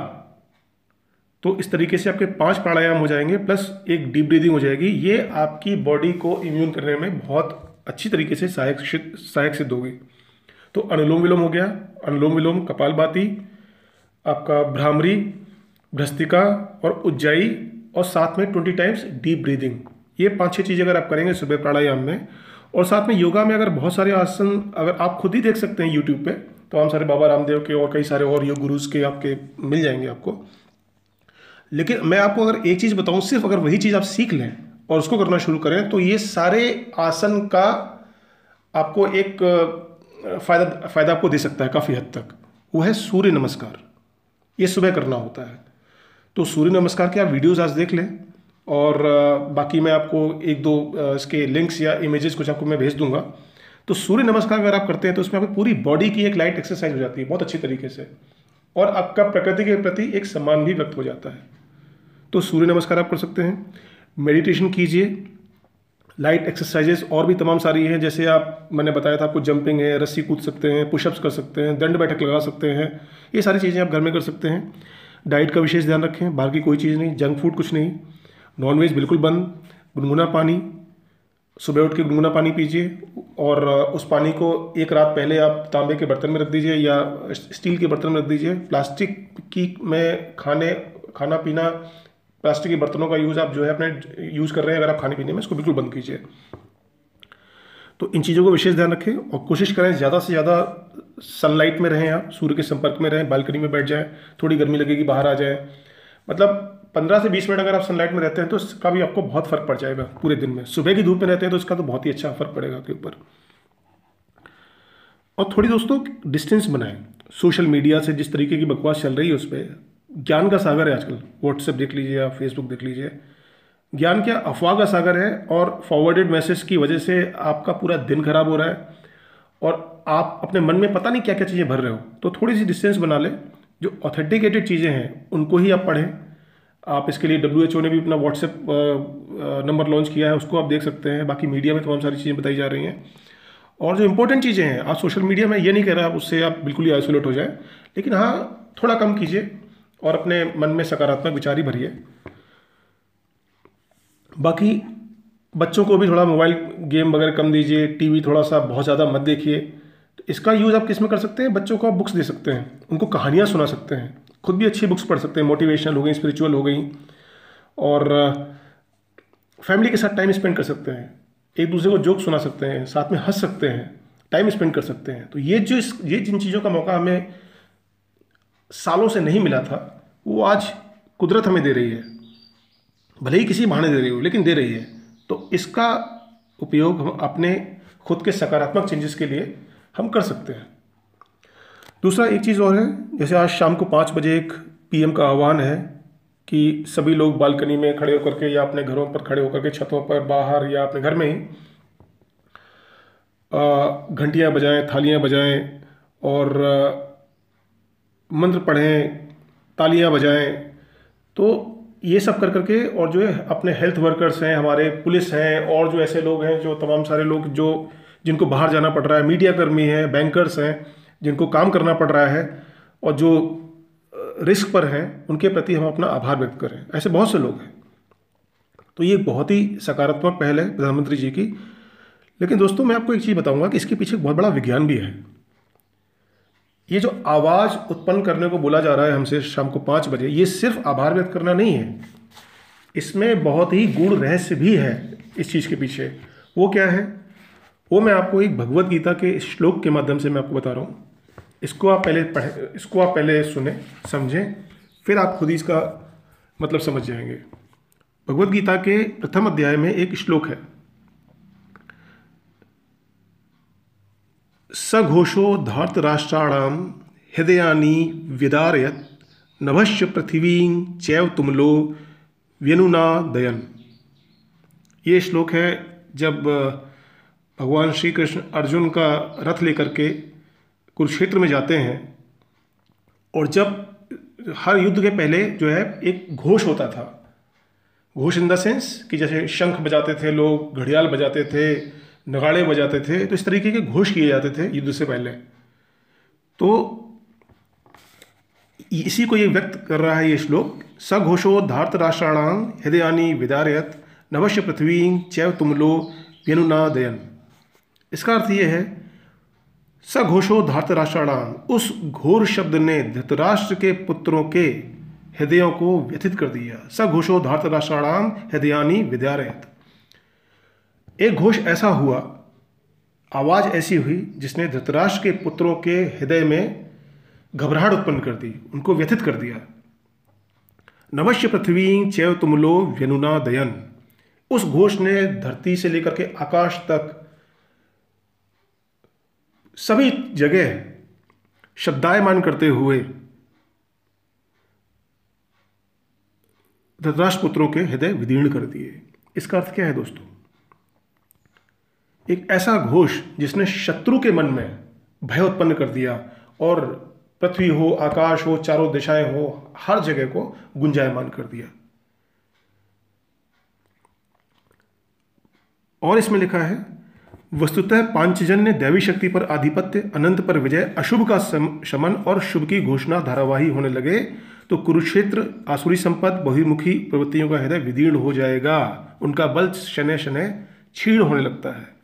तो इस तरीके से आपके पाँच प्राणायाम हो जाएँगे, प्लस एक डीप ब्रीदिंग हो जाएगी। ये आपकी बॉडी को इम्यून करने में बहुत अच्छी तरीके से सहायक सहायक सिद्ध होगी। तो अनुलोम विलोम हो गया। अनुलोम विलोम, कपाल बाती, आपका भ्रामरी, भ्रस्तिका और उज्जाई और साथ में ट्वेंटी टाइम्स डीप ब्रीदिंग। ये पाँच छह चीज़ें अगर आप करेंगे सुबह प्राणायाम में, और साथ में योगा में अगर बहुत सारे आसन अगर आप खुद ही देख सकते हैं यूट्यूब पे तो हम सारे बाबा रामदेव के और कई सारे और योग गुरुज के आपके मिल जाएँगे आपको। लेकिन मैं आपको अगर एक चीज़ बताऊँ, सिर्फ़ अगर वही चीज़ आप सीख लें और उसको करना शुरू करें तो ये सारे आसन का आपको एक फ़ायदा फ़ायदा आपको दे सकता है काफ़ी हद तक। वो है सूर्य नमस्कार। ये सुबह करना होता है। तो सूर्य नमस्कार के आप वीडियोज़ आज देख लें और बाकी मैं आपको एक दो इसके लिंक्स या इमेजेस कुछ आपको मैं भेज दूँगा। तो सूर्य नमस्कार अगर आप करते हैं तो उसमें आपकी पूरी बॉडी की एक लाइट एक्सरसाइज हो जाती है बहुत अच्छी तरीके से। और आपका प्रकृति के प्रति एक सम्मान भी व्यक्त हो जाता है। तो सूर्य नमस्कार आप कर सकते हैं। मेडिटेशन कीजिए। लाइट एक्सरसाइजेस और भी तमाम सारी हैं, जैसे आप, मैंने बताया था आपको जंपिंग है, रस्सी कूद सकते हैं पुशअप्स कर सकते हैं, दंड बैठक लगा सकते हैं, ये सारी चीज़ें आप घर में कर सकते हैं। डाइट का विशेष ध्यान रखें, बाहर की कोई चीज़ नहीं जंक फ़ूड कुछ नहीं नॉनवेज बिल्कुल बंद, गुनगुना पानी, सुबह उठ के गुनगुना पानी पीजिए, और, उस पानी को एक रात पहले आप तांबे के बर्तन में रख दीजिए या स्टील के बर्तन में रख दीजिए। प्लास्टिक की में खाने, खाना पीना प्लास्टिक के बर्तनों का यूज़ आप जो है अपने यूज़ कर रहे हैं, अगर आप खाने पीने में, इसको बिल्कुल बंद कीजिए। तो इन चीज़ों को विशेष ध्यान रखें और कोशिश करें ज़्यादा से ज़्यादा सनलाइट में रहें आप, सूर्य के संपर्क में रहें बालकनी में बैठ जाएँ, थोड़ी गर्मी लगेगी, बाहर आ जाए। मतलब पंद्रह से बीस मिनट अगर आप सनलाइट में रहते हैं तो इसका भी आपको बहुत फ़र्क पड़ जाएगा पूरे दिन में। सुबह की धूप में रहते हैं तो इसका तो बहुत ही अच्छा फ़र्क पड़ेगा आपके ऊपर। और थोड़ी दोस्तों डिस्टेंस बनाएँ। सोशल मीडिया से जिस तरीके की बकवास चल रही है उस पर ज्ञान का सागर है आजकल। व्हाट्सएप देख लीजिए या फेसबुक देख लीजिए। ज्ञान क्या अफवाह का सागर है और फॉरवर्डेड मैसेज की वजह से आपका पूरा दिन खराब हो रहा है और आप अपने मन में पता नहीं क्या क्या चीज़ें भर रहे हो। तो थोड़ी सी डिस्टेंस बना लें। जो ऑथेंटिकेटेड चीज़ें हैं, उनको ही आप पढ़ें। आप इसके लिए डब्ल्यूएचओ ने भी अपना व्हाट्सएप नंबर लॉन्च किया है, उसको आप देख सकते हैं। बाकी मीडिया में तमाम सारी चीज़ें बताई जा रही हैं। और जो इंपॉर्टेंट चीज़ें हैं, आप सोशल मीडिया में ये नहीं कह रहा आप उससे आप बिल्कुल ही आइसोलेट हो जाए। लेकिन हाँ थोड़ा कम कीजिए। और अपने मन में सकारात्मक विचार ही भरिए। बाकी बच्चों को भी थोड़ा मोबाइल गेम वगैरह कम दीजिए, टीवी थोड़ा सा बहुत ज़्यादा मत देखिए। तो इसका यूज़ आप किसमें कर सकते हैं? बच्चों को आप बुक्स दे सकते हैं, उनको कहानियाँ सुना सकते हैं। खुद भी अच्छी बुक्स पढ़ सकते हैं, मोटिवेशनल हो गई स्पिरिचुअल हो गई। और फैमिली के साथ टाइम स्पेंड कर सकते हैं, एक दूसरे को जोक सुना सकते हैं, साथ में हंस सकते हैं टाइम स्पेंड कर सकते हैं। तो ये जो इस, ये जिन चीज़ों का मौका हमें सालों से नहीं मिला था, वो आज कुदरत हमें दे रही है। भले ही किसी बहाने दे रही हो, लेकिन दे रही है। तो इसका उपयोग हम अपने खुद के सकारात्मक चेंजेस के लिए हम कर सकते हैं। दूसरा एक चीज़ और है, जैसे आज शाम को पाँच बजे एक पीएम का आह्वान है कि सभी लोग बालकनी में खड़े होकर के या अपने घरों पर खड़े होकर के छतों पर, बाहर या अपने घर में ही घंटियाँ बजाएँ, थालियाँ बजाएँ और मंत्र पढ़ें, तालियाँ बजाएँ तो ये सब कर करके और जो है अपने हेल्थ वर्कर्स हैं, हमारे पुलिस हैं और जो ऐसे लोग हैं, जो तमाम सारे लोग जो जिनको बाहर जाना पड़ रहा है मीडिया कर्मी हैं बैंकर्स हैं, जिनको काम करना पड़ रहा है और जो रिस्क पर हैं, उनके प्रति हम अपना आभार व्यक्त करें। ऐसे बहुत से लोग हैं। तो ये बहुत ही सकारात्मक पहल है प्रधानमंत्री जी की। लेकिन दोस्तों, मैं आपको एक चीज़ बताऊँगा कि इसके पीछे बहुत बड़ा विज्ञान भी है। ये जो आवाज़ उत्पन्न करने को बोला जा रहा है हमसे शाम को पाँच बजे, ये सिर्फ़ आभार व्यक्त करना नहीं है। इसमें बहुत ही गूढ़ रहस्य भी है इस चीज़ के पीछे। वो क्या है? वो मैं आपको एक भगवत गीता के श्लोक के माध्यम से मैं आपको बता रहा हूँ। इसको आप पहले पढ़े, इसको आप पहले सुने, समझें, फिर आप खुद ही इसका मतलब समझ जाएँगे। भगवत गीता के प्रथम अध्याय में एक श्लोक है। सघोषो धार्तराष्ट्राणाम हृदयानी विदारयत। नभश्य पृथ्वी चैव तुमलो व्यनुना दयन। ये श्लोक है, जब भगवान श्री कृष्ण अर्जुन का रथ लेकर के कुरुक्षेत्र में जाते हैं, और जब हर युद्ध के पहले जो है, एक घोष होता था। घोष इन द सेंस कि जैसे शंख बजाते थे लोग, घड़ियाल बजाते थे नगाड़े बजाते थे तो इस तरीके के घोष किए जाते थे युद्ध से पहले। तो इसी को ये व्यक्त कर रहा है ये श्लोक, सघोषो धार्त राष्ट्राणाम हृदयानी विदारयत नवश्य पृथ्वी चैव तुमलो व्यनुना दयन इसका अर्थ ये है, सघोषो धार्त राष्ट्राणाम उस घोर शब्द ने धृतराष्ट्र के पुत्रों के हृदयों को व्यथित कर दिया। सघोषो धार्त राष्ट्राणाम हृदयानी विद्यारयत एक घोष ऐसा हुआ। आवाज़ ऐसी हुई जिसने धृतराष्ट्र के पुत्रों के हृदय में घबराहट उत्पन्न कर दी, उनको व्यथित कर दिया। नवश्य पृथ्वी चैव तुमलो व्यनुना दयन। उस घोष ने धरती से लेकर के आकाश तक सभी जगह शब्दायमान करते हुए धृतराष्ट्र पुत्रों के हृदय विदीर्ण कर दिए। इसका अर्थ क्या है दोस्तों? एक ऐसा घोष जिसने शत्रु के मन में भय उत्पन्न कर दिया और पृथ्वी हो आकाश हो चारों दिशाएँ हो हर जगह को गुंजायमान कर दिया और इसमें लिखा है वस्तुतः पांचजन्य दैवी शक्ति पर आधिपत्य अनंत पर विजय अशुभ का शमन और शुभ की घोषणा धारावाही होने लगे तो कुरुक्षेत्र आसुरी संपद बहुमुखी प्रवृत्तियों का हृदय विदीर्ण हो जाएगा उनका बल शनै शनै छीण होने लगता है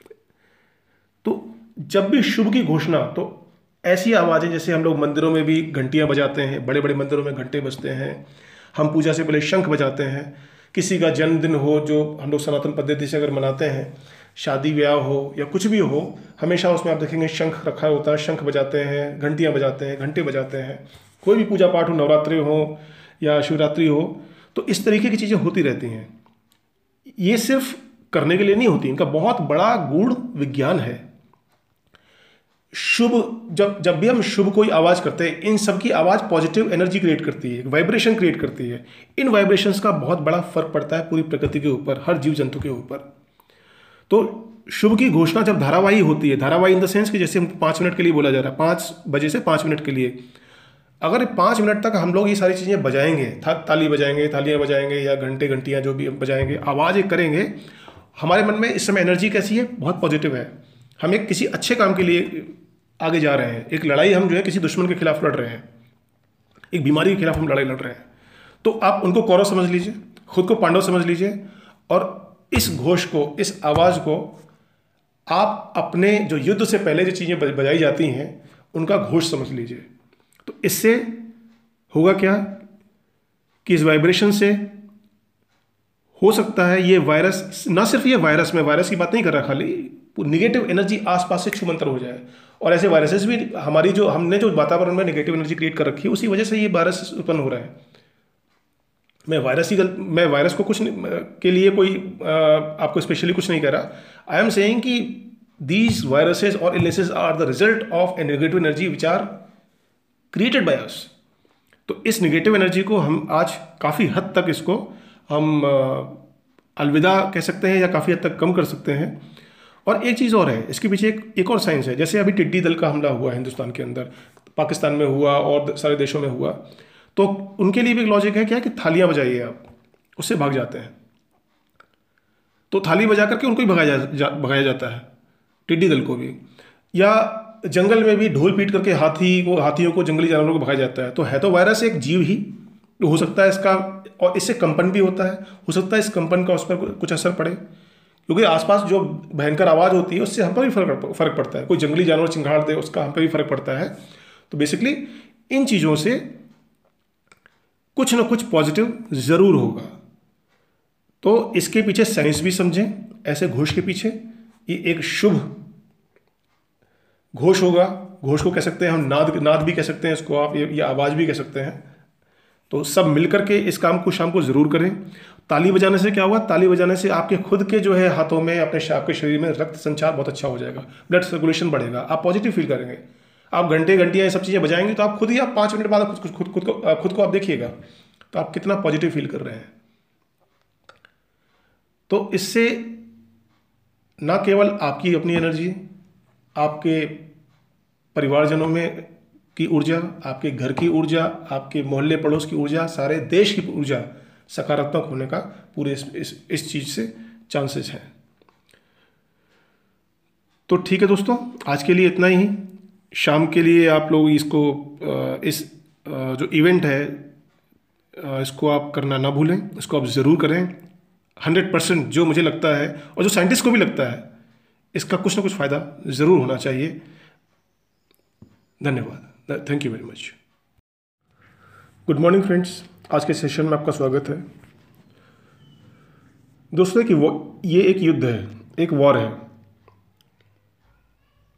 तो जब भी शुभ की घोषणा तो ऐसी आवाज़ें जैसे हम लोग मंदिरों में भी घंटियाँ बजाते हैं बड़े बड़े मंदिरों में घंटे बजते हैं, हम पूजा से पहले शंख बजाते हैं। किसी का जन्मदिन हो, जो हम लोग सनातन पद्धति से अगर मनाते हैं, शादी ब्याह हो या कुछ भी हो, हमेशा उसमें आप देखेंगे शंख रखा होता है, शंख बजाते हैं, घंटियाँ बजाते हैं, घंटे बजाते हैं। कोई भी पूजा पाठ हो, नवरात्रि हो या शिवरात्रि हो तो इस तरीके की चीज़ें होती रहती हैं। ये सिर्फ़ करने के लिए नहीं होती, इनका बहुत बड़ा गूढ़ विज्ञान है। शुभ, जब जब भी हम शुभ कोई आवाज़ करते हैं, इन सब की आवाज़ पॉजिटिव एनर्जी क्रिएट करती है वाइब्रेशन क्रिएट करती है। इन वाइब्रेशंस का बहुत बड़ा फ़र्क पड़ता है पूरी प्रकृति के ऊपर, हर जीव जंतु के ऊपर। तो शुभ की घोषणा जब धारावाही होती है, धारावाही इन द सेंस कि जैसे हम पाँच मिनट के लिए बोला जा रहा है, पाँच बजे से पाँच मिनट के लिए। अगर पाँच मिनट तक हम लोग ये सारी चीज़ें बजाएँगे, था, ताली बजाएँगे थालियाँ बजाएँगे या घंटे घंटियाँ जो भी बजाएँगे, आवाज़ करेंगे, हमारे मन में इस समय एनर्जी कैसी है? बहुत पॉजिटिव है। हम एक किसी अच्छे काम के लिए आगे जा रहे हैं। एक लड़ाई हम जो है किसी दुश्मन के खिलाफ लड़ रहे हैं। एक बीमारी के खिलाफ हम लड़ाई लड़ रहे हैं। तो आप उनको कौरव समझ लीजिए, खुद को पांडव समझ लीजिए और इस घोष को, इस आवाज़ को आप अपने जो युद्ध से पहले जो चीज़ें बजाई जाती हैं, उनका घोष समझ लीजिए। तो इससे होगा क्या कि इस वाइब्रेशन से हो सकता है ये वायरस ना सिर्फ़ ये वायरस में वायरस की बात नहीं कर रहा, खाली निगेटिव एनर्जी आसपास से छुमंतर हो जाए। और ऐसे वायरसेस भी हमारी जो, हमने जो वातावरण में नेगेटिव एनर्जी क्रिएट कर रखी है, उसी वजह से ये वायरस उत्पन्न हो रहा है। मैं वायरस ही मैं वायरस को कुछ के लिए कोई आपको स्पेशली कुछ नहीं कह रहा। आई एम सेइंग कि दीज वायरसेस और illnesses are the result of a negative energy which are created by us तो इस नेगेटिव एनर्जी को हम आज काफ़ी हद तक इसको हम अलविदा कह सकते हैं या काफ़ी हद तक कम कर सकते हैं। और एक चीज़ और है इसके पीछे एक एक और साइंस है। जैसे अभी टिड्डी दल का हमला हुआ हिंदुस्तान के अंदर पाकिस्तान में हुआ और सारे देशों में हुआ। तो उनके लिए भी एक लॉजिक है क्या कि थालियाँ बजाइए आप उससे भाग जाते हैं। तो थाली बजा करके उनको ही भगाया जा, जा भगाया जाता है टिड्डी दल को भी। या जंगल में भी ढोल पीट करके हाथी को हाथियों को जंगली जानवरों को भगाया जाता है। तो है तो वायरस एक जीव ही हो सकता है इसका और इससे कंपन भी होता है हो सकता है इस कंपन का उस पर कुछ असर पड़े। क्योंकि आसपास जो भयंकर आवाज़ होती है उससे हम पर भी फ़र्क फ़र्क पड़ता है। कोई जंगली जानवर चिंगाड़ दे उसका हम पर भी फ़र्क पड़ता है। तो बेसिकली इन चीज़ों से कुछ ना कुछ पॉजिटिव ज़रूर होगा। तो इसके पीछे साइंस भी समझें ऐसे घोष के पीछे ये एक शुभ घोष होगा। घोष को कह सकते हैं हम नाद नाद भी कह सकते हैं इसको आप ये, ये आवाज़ भी कह सकते हैं। तो सब मिलकर के इस काम को शाम को ज़रूर करें। ताली बजाने से क्या हुआ? ताली बजाने से आपके खुद के जो है हाथों में, अपने आपके शरीर में रक्त संचार बहुत अच्छा हो जाएगा ब्लड सर्कुलेशन बढ़ेगा, आप पॉजिटिव फील करेंगे। आप घंटे घंटियाँ ये सब चीज़ें बजाएँगे तो आप खुद ही, आप पाँच मिनट बाद खुद खुद खुद को खुद को आप देखिएगा तो आप कितना पॉजिटिव फील कर रहे हैं। तो इससे ना केवल आपकी अपनी एनर्जी आपके परिवारजनों में की ऊर्जा, आपके घर की ऊर्जा, आपके मोहल्ले पड़ोस की ऊर्जा, सारे देश की ऊर्जा सकारात्मक होने का पूरे इस इस, इस चीज़ से चांसेस हैं। तो ठीक है दोस्तों आज के लिए इतना ही। शाम के लिए आप लोग इसको इस जो इवेंट है इसको आप करना ना भूलें। इसको आप ज़रूर करें। हंड्रेड परसेंट जो मुझे लगता है और जो साइंटिस्ट को भी लगता है इसका कुछ ना कुछ फ़ायदा ज़रूर होना चाहिए। धन्यवाद। Thank you very much good morning friends आज के सेशन में आपका स्वागत है। दोस्तों कि वो, ये एक युद्ध है, एक वॉर है।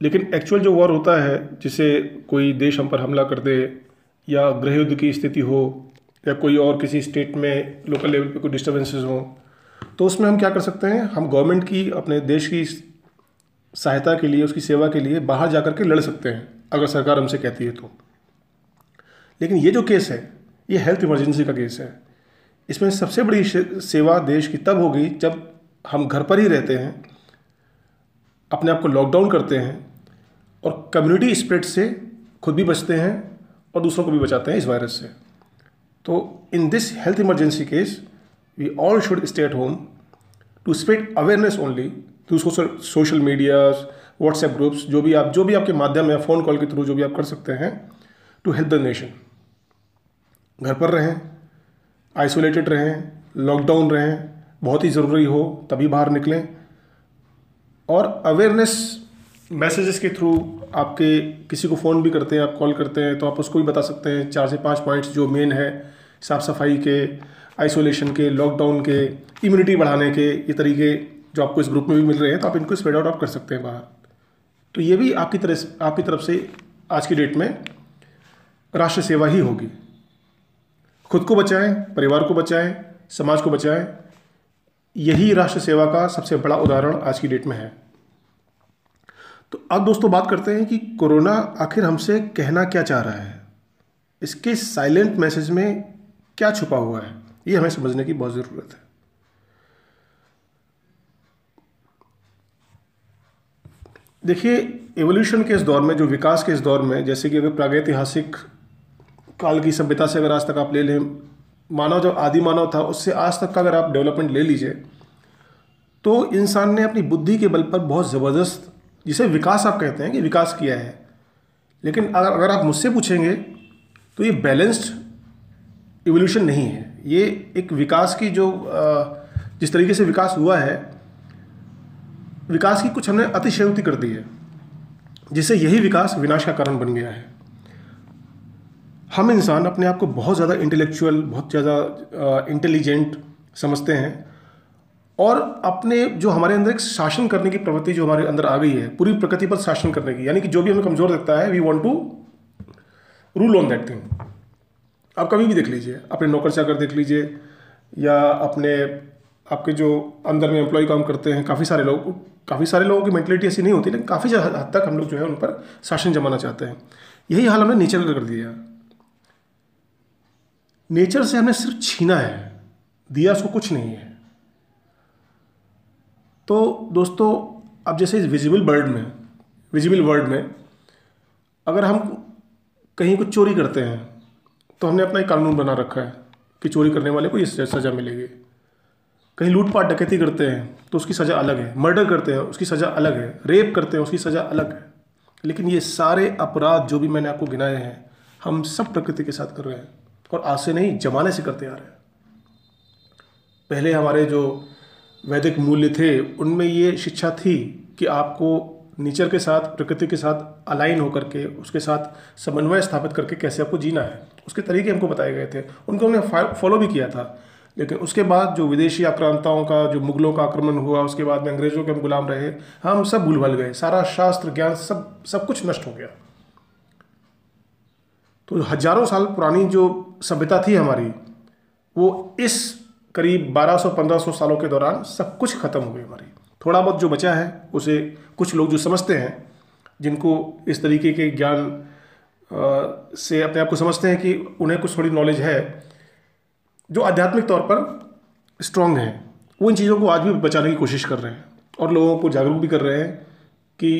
लेकिन एक्चुअल जो वॉर होता है, जिसे कोई देश हम पर हमला कर दे या गृह युद्ध की स्थिति हो, या कोई और किसी स्टेट में लोकल लेवल पे कोई डिस्टर्बेंसेस हो तो उसमें हम क्या कर सकते हैं? हम गवर्नमेंट की, अपने देश की सहायता के लिए, उसकी सेवा के लिए बाहर जा कर के लड़ सकते हैं, अगर सरकार हमसे कहती है तो। लेकिन ये जो केस है ये हेल्थ इमरजेंसी का केस है। इसमें सबसे बड़ी सेवा देश की तब होगी जब हम घर पर ही रहते हैं, अपने आप को लॉकडाउन करते हैं और कम्युनिटी स्प्रेड से खुद भी बचते हैं और दूसरों को भी बचाते हैं इस वायरस से। तो in this health emergency case we all should stay at home to spread awareness only through social medias WhatsApp groups जो भी आप, जो भी आपके माध्यम या फ़ोन कॉल के थ्रू जो भी आप कर सकते हैं टू हेल्प द नेशन घर पर रहें आइसोलेटेड रहें लॉकडाउन रहें, बहुत ही ज़रूरी हो तभी बाहर निकलें। और अवेयरनेस मैसेजेस के थ्रू आपके किसी को फ़ोन भी करते हैं, आप कॉल करते हैं तो आप उसको भी बता सकते हैं। चार से पाँच पॉइंट्स जो मेन है साफ़ सफ़ाई के आइसोलेशन के लॉकडाउन के इम्यूनिटी बढ़ाने के, ये तरीके जो आपको इस ग्रुप में भी मिल रहे हैं तो आप इनको स्प्रेड आउट आप कर सकते हैं बाहर। तो ये भी आपकी तरह आपकी तरफ़ से आज की डेट में राष्ट्र सेवा ही होगी। खुद को बचाएँ, परिवार को बचाएँ, समाज को बचाएँ। यही राष्ट्र सेवा का सबसे बड़ा उदाहरण आज की डेट में है। तो अब दोस्तों बात करते हैं कि कोरोना आखिर हमसे कहना क्या चाह रहा है? इसके साइलेंट मैसेज में क्या छुपा हुआ है? ये हमें समझने की बहुत ज़रूरत है। देखिए एवोल्यूशन के इस दौर में, जो विकास के इस दौर में, जैसे कि अगर प्रागैतिहासिक काल की सभ्यता से अगर आज तक आप ले लें, मानव जो आदि मानव था, उससे आज तक का अगर आप डेवलपमेंट ले लीजिए तो इंसान ने अपनी बुद्धि के बल पर बहुत ज़बरदस्त, जिसे विकास आप कहते हैं कि विकास किया है। लेकिन अगर अगर आप मुझसे पूछेंगे तो ये बैलेंस्ड इवोल्यूशन नहीं है। ये एक विकास की जो जिस तरीके से विकास हुआ है, विकास की कुछ हमने अतिशयोक्ति कर दी है, जिससे यही विकास विनाश का कारण बन गया है। हम इंसान अपने आप को बहुत ज़्यादा इंटेलेक्चुअल बहुत ज़्यादा इंटेलिजेंट समझते हैं और अपने जो हमारे अंदर एक शासन करने की प्रवृत्ति जो हमारे अंदर आ गई है, पूरी प्रकृति पर शासन करने की, यानी कि जो भी हमें कमज़ोर लगता है we want to rule on that thing आप कभी भी देख लीजिए, अपने नौकर चाकर देख लीजिए, या अपने, आपके जो अंदर में एम्प्लॉय काम करते हैं, काफ़ी सारे लोग, काफ़ी सारे लोगों की मैंटलिटी ऐसी नहीं होती, लेकिन काफ़ी हद तक हम लोग जो है उन पर शासन जमाना चाहते हैं। यही हाल हमने नेचर कर दिया। नेचर से हमने सिर्फ़ छीना है, दिया उसको कुछ नहीं है। तो दोस्तों, अब जैसे इस विजिबल वर्ल्ड में विजिबल वर्ल्ड में, अगर हम कहीं कुछ चोरी करते हैं तो हमने अपना एक कानून बना रखा है कि चोरी करने वाले को ये सज़ा मिलेगी। कहीं लूटपाट, डकैती करते हैं तो उसकी सज़ा अलग है। मर्डर करते हैं, उसकी सज़ा अलग है। रेप करते हैं, उसकी सज़ा अलग है। लेकिन ये सारे अपराध जो भी मैंने आपको गिनाए हैं, हम सब प्रकृति के साथ कर रहे हैं। और आज से नहीं, जमाने से करते आ रहे हैं। पहले हमारे जो वैदिक मूल्य थे, उनमें ये शिक्षा थी कि आपको नेचर के साथ, प्रकृति के साथ अलाइन होकर के, उसके साथ समन्वय स्थापित करके कैसे आपको जीना है, उसके तरीके हमको बताए गए थे। उनको हमने फॉलो भी किया था। लेकिन उसके बाद जो विदेशी आक्रांताओं का, जो मुगलों का आक्रमण हुआ, उसके बाद में अंग्रेज़ों के हम गुलाम रहे, हम सब भूल भल गए। सारा शास्त्र, ज्ञान सब सब कुछ नष्ट हो गया। तो हज़ारों साल पुरानी जो सभ्यता थी हमारी, वो इस करीब 1200-1500 सालों के दौरान सब कुछ ख़त्म हो गई हमारी। थोड़ा बहुत जो बचा है, उसे कुछ लोग जो समझते हैं, जिनको इस तरीके के ज्ञान से अपने आप को समझते हैं कि उन्हें कुछ थोड़ी नॉलेज है, जो आध्यात्मिक तौर पर स्ट्रांग हैं, वो इन चीज़ों को आज भी बचाने की कोशिश कर रहे हैं। और लोगों को जागरूक भी कर रहे हैं कि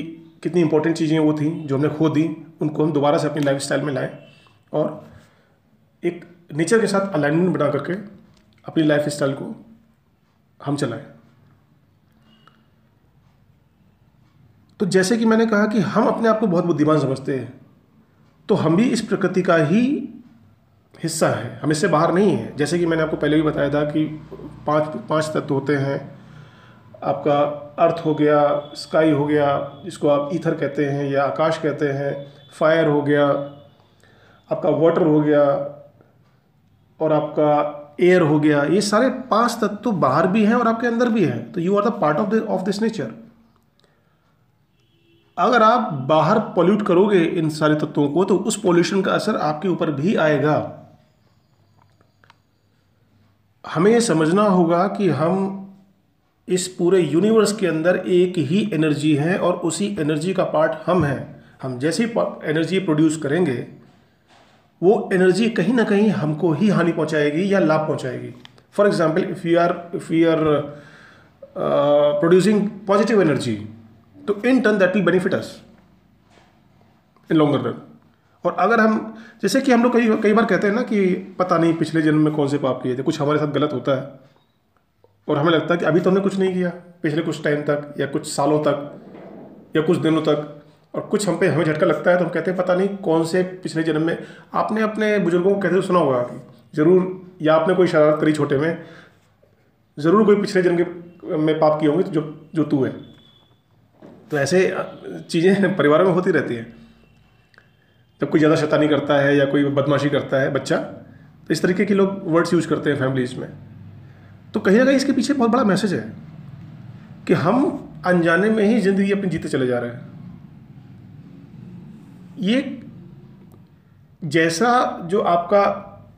कितनी इंपॉर्टेंट चीज़ें वो थी, जो हमने खो दी, उनको हम दोबारा से अपनी लाइफ में लाएँ। और एक नेचर के साथ अलाइनमेंट बना करके अपनी लाइफ स्टाइल को हम चलाएँ। तो जैसे कि मैंने कहा कि हम अपने आप को बहुत बुद्धिमान समझते हैं तो हम भी इस प्रकृति का ही हिस्सा है। हम इससे बाहर नहीं है। जैसे कि मैंने आपको पहले भी बताया था कि पाँच पाँच तत्व होते हैं। आपका अर्थ हो गया स्काई हो गया, जिसको आप ईथर कहते हैं या आकाश कहते हैं फायर हो गया आपका वाटर हो गया और आपका एयर हो गया, ये सारे पाँच तत्व बाहर भी हैं और आपके अंदर भी हैं। तो you are the part of the of this nature अगर आप बाहर पॉल्यूट करोगे इन सारे तत्वों को तो उस पॉल्यूशन का असर आपके ऊपर भी आएगा। हमें यह समझना होगा कि हम इस पूरे यूनिवर्स के अंदर एक ही एनर्जी है और उसी एनर्जी का पार्ट हम हैं। हम जैसी एनर्जी प्रोड्यूस करेंगे वो एनर्जी कहीं ना कहीं हमको ही हानि पहुंचाएगी या लाभ पहुंचाएगी। For example if you are if you are producing positive energy तो in turn that will benefit us in longer run और अगर हम, जैसे कि हम लोग कई कई बार कहते हैं ना कि पता नहीं पिछले जन्म में कौन से पाप किए थे, कुछ हमारे साथ गलत होता है। और हमें लगता है कि अभी तो हमने कुछ नहीं किया, पिछले कुछ टाइम तक या कुछ सालों तक या कुछ दिनों तक। और कुछ हम पे हमें झटका लगता है तो हम कहते हैं, पता नहीं कौन से पिछले जन्म में। आपने अपने बुज़ुर्गों को कहते हुए सुना होगा कि ज़रूर, या आपने कोई शरारत करी छोटे में, ज़रूर कोई पिछले जन्म के, में पाप किए होंगे जो जो तू है। तो ऐसे चीज़ें परिवार में होती रहती हैं। जब कोई ज़्यादा शैतानी करता है या कोई बदमाशी करता है, बच्चा तो इस तरीके के लोग वर्ड्स यूज़ करते हैं फैमिलीज़ में। तो कहीं ना कहीं इसके पीछे बहुत बड़ा मैसेज है कि हम अनजाने में ही ज़िंदगी अपनी जीते चले जा रहे हैं। ये जैसा जो आपका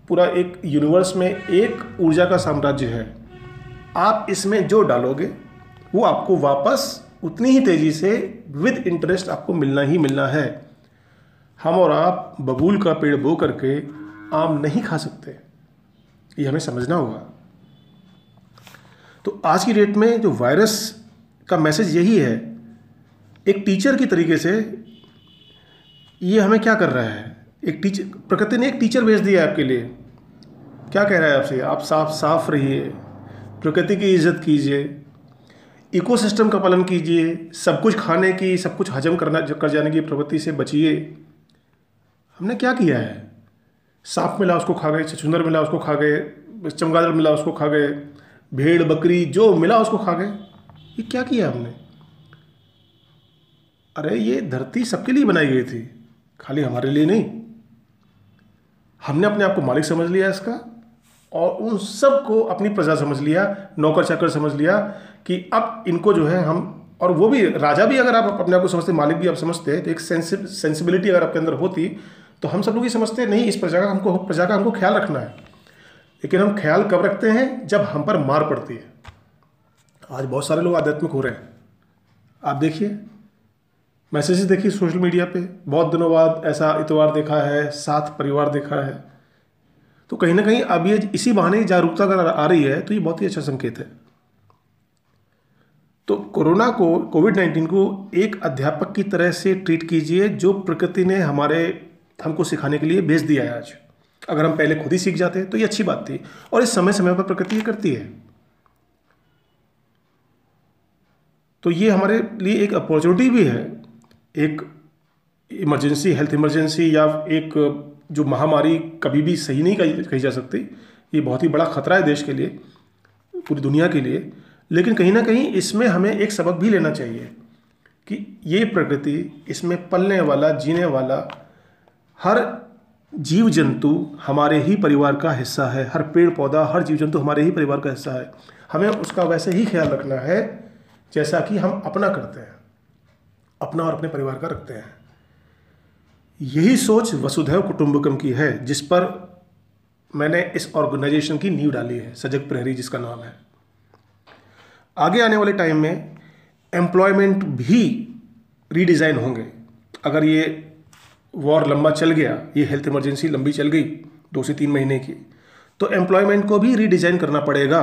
पूरा एक यूनिवर्स में एक ऊर्जा का साम्राज्य है, आप इसमें जो डालोगे, वो आपको वापस उतनी ही तेज़ी से विद इंटरेस्ट आपको मिलना ही मिलना है। हम और आप बबूल का पेड़ बो करके आम नहीं खा सकते। ये हमें समझना होगा। तो आज की डेट में जो वायरस का मैसेज यही है, एक टीचर की तरीके से ये हमें क्या कर रहा है? एक टीचर प्रकृति ने एक टीचर भेज दिया आपके लिए। क्या कह रहा है आपसे? आप साफ़ साफ़ रहिए। प्रकृति की इज़्ज़त कीजिए। इकोसिस्टम का पालन कीजिए। सब कुछ खाने की, सब कुछ हजम करना, कर जाने की प्रवृत्ति से बचिए। हमने क्या किया है? सांप मिला, उसको खा गए, छछुंदर मिला, उसको खा गए, चमगादड़ मिला, उसको खा गए, भेड़, बकरी, जो मिला, उसको खा गए। ये क्या किया हमने? अरे, ये धरती सबके लिए बनाई गई थी। खाली हमारे लिए नहीं। हमने अपने आप को मालिक समझ लिया इसका, और उन सबको अपनी प्रजा समझ लिया, नौकर चाकर समझ लिया कि अब इनको जो है हम, और वो भी, राजा भी अगर आप अपने आप को समझते, मालिक भी आप समझते तो एक सेंसिबिलिटी अगर आपके अंदर होती तो हम सब लोग ये समझते, नहीं, इस प्रजा का हमको, प्रजा का हमको ख्याल रखना है। लेकिन हम ख्याल कब रखते हैं? जब हम पर मार पड़ती है। आज बहुत सारे लोग आध्यात्मिक हो रहे हैं। आप देखिए। मैसेजेस देखिए सोशल मीडिया पे? बहुत दिनों बाद ऐसा इतवार देखा है साथ परिवार देखा है। तो कहीं ना कहीं अब ये इसी बहाने जागरूकता अगर आ रही है तो ये बहुत ही अच्छा संकेत है। तो कोरोना को, कोविड नाइन्टीन को एक अध्यापक की तरह से ट्रीट कीजिए, जो प्रकृति ने हमारे, हमको सिखाने के लिए भेज दिया है आज। अगर हम पहले खुद ही सीख जाते तो ये अच्छी बात थी, और इस समय समय पर प्रकृति ये करती है। तो ये हमारे लिए एक अपॉर्चुनिटी भी है एक इमरजेंसी हेल्थ इमरजेंसी या एक जो महामारी कभी भी सही नहीं कही जा सकती, ये बहुत ही बड़ा खतरा है देश के लिए, पूरी दुनिया के लिए। लेकिन कहीं ना कहीं इसमें हमें एक सबक भी लेना चाहिए कि ये प्रकृति, इसमें पलने वाला, जीने वाला हर जीव जंतु हमारे ही परिवार का हिस्सा है, हर पेड़ पौधा हर जीव जंतु हमारे ही परिवार का हिस्सा है। हमें उसका वैसे ही ख्याल रखना है जैसा कि हम अपना करते हैं। अपना और अपने परिवार का रखते हैं। यही सोच वसुधैव कुटुंबकम की है, जिस पर मैंने इस ऑर्गेनाइजेशन की नींव डाली है, सजग प्रहरी जिसका नाम है। आगे आने वाले टाइम में एम्प्लॉयमेंट भी रीडिज़ाइन होंगे। अगर ये वॉर लंबा चल गया, ये हेल्थ इमरजेंसी लंबी चल गई, दो से तीन महीने की तो एम्प्लॉयमेंट को भी रीडिज़ाइन करना पड़ेगा।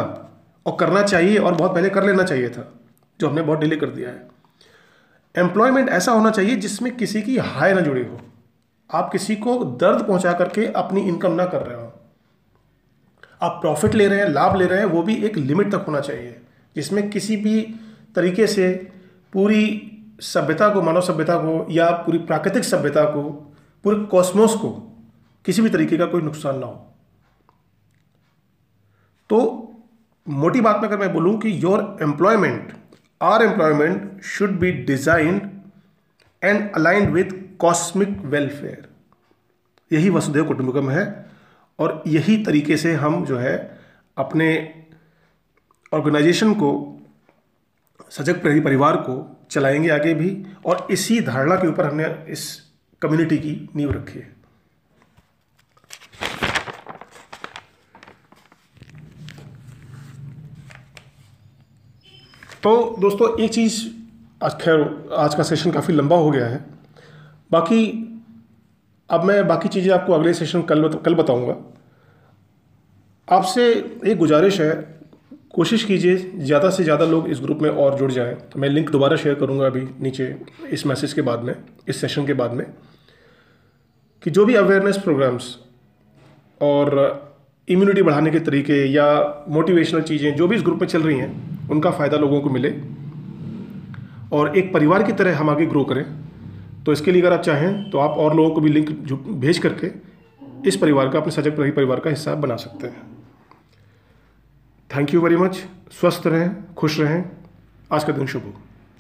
और करना चाहिए और बहुत पहले कर लेना चाहिए था, जो हमने बहुत डिले कर दिया है। एम्प्लॉयमेंट ऐसा होना चाहिए जिसमें किसी की हाय ना जुड़ी हो। आप किसी को दर्द पहुँचा करके अपनी इनकम ना कर रहे हो। आप प्रॉफिट ले रहे हैं, लाभ ले रहे हैं, वो भी एक लिमिट तक होना चाहिए। जिसमें किसी भी तरीके से पूरी सभ्यता को, मानव सभ्यता को या पूरी प्राकृतिक सभ्यता को, पूरे कॉस्मोस को किसी भी तरीके का कोई नुकसान ना हो। तो मोटी बात में अगर मैं बोलूँ कि your employment are employment should be designed and aligned with cosmic welfare यही वसुदेव कुटुंबकम है और यही तरीके से हम जो है अपने ऑर्गेनाइजेशन को, सजग प्रहरी परिवार को चलाएँगे आगे भी और इसी धारणा के ऊपर हमने इस कम्युनिटी की नींव रखी है। तो दोस्तों एक चीज़ आज खैर, आज का सेशन काफ़ी लंबा हो गया है। बाकी, अब मैं बाकी चीज़ें आपको अगले सेशन कल कल बताऊँगा। आपसे एक गुजारिश है, कोशिश कीजिए ज़्यादा से ज़्यादा लोग इस ग्रुप में और जुड़ जाएँ। तो मैं लिंक दोबारा शेयर करूँगा अभी नीचे इस मैसेज के बाद में, इस सेशन के बाद में, कि जो भी अवेयरनेस प्रोग्राम्स और इम्यूनिटी बढ़ाने के तरीके या मोटिवेशनल चीज़ें, जो भी इस ग्रुप में चल रही हैं उनका फ़ायदा लोगों को मिले और एक परिवार की तरह हम आगे ग्रो करें। तो इसके लिए अगर आप चाहें तो आप और लोगों को भी लिंक भेज करके इस परिवार का, अपने सजग परिवार का हिस्सा बना सकते हैं। थैंक यू वेरी मच स्वस्थ रहें, खुश रहें। आज का दिन शुभ हो।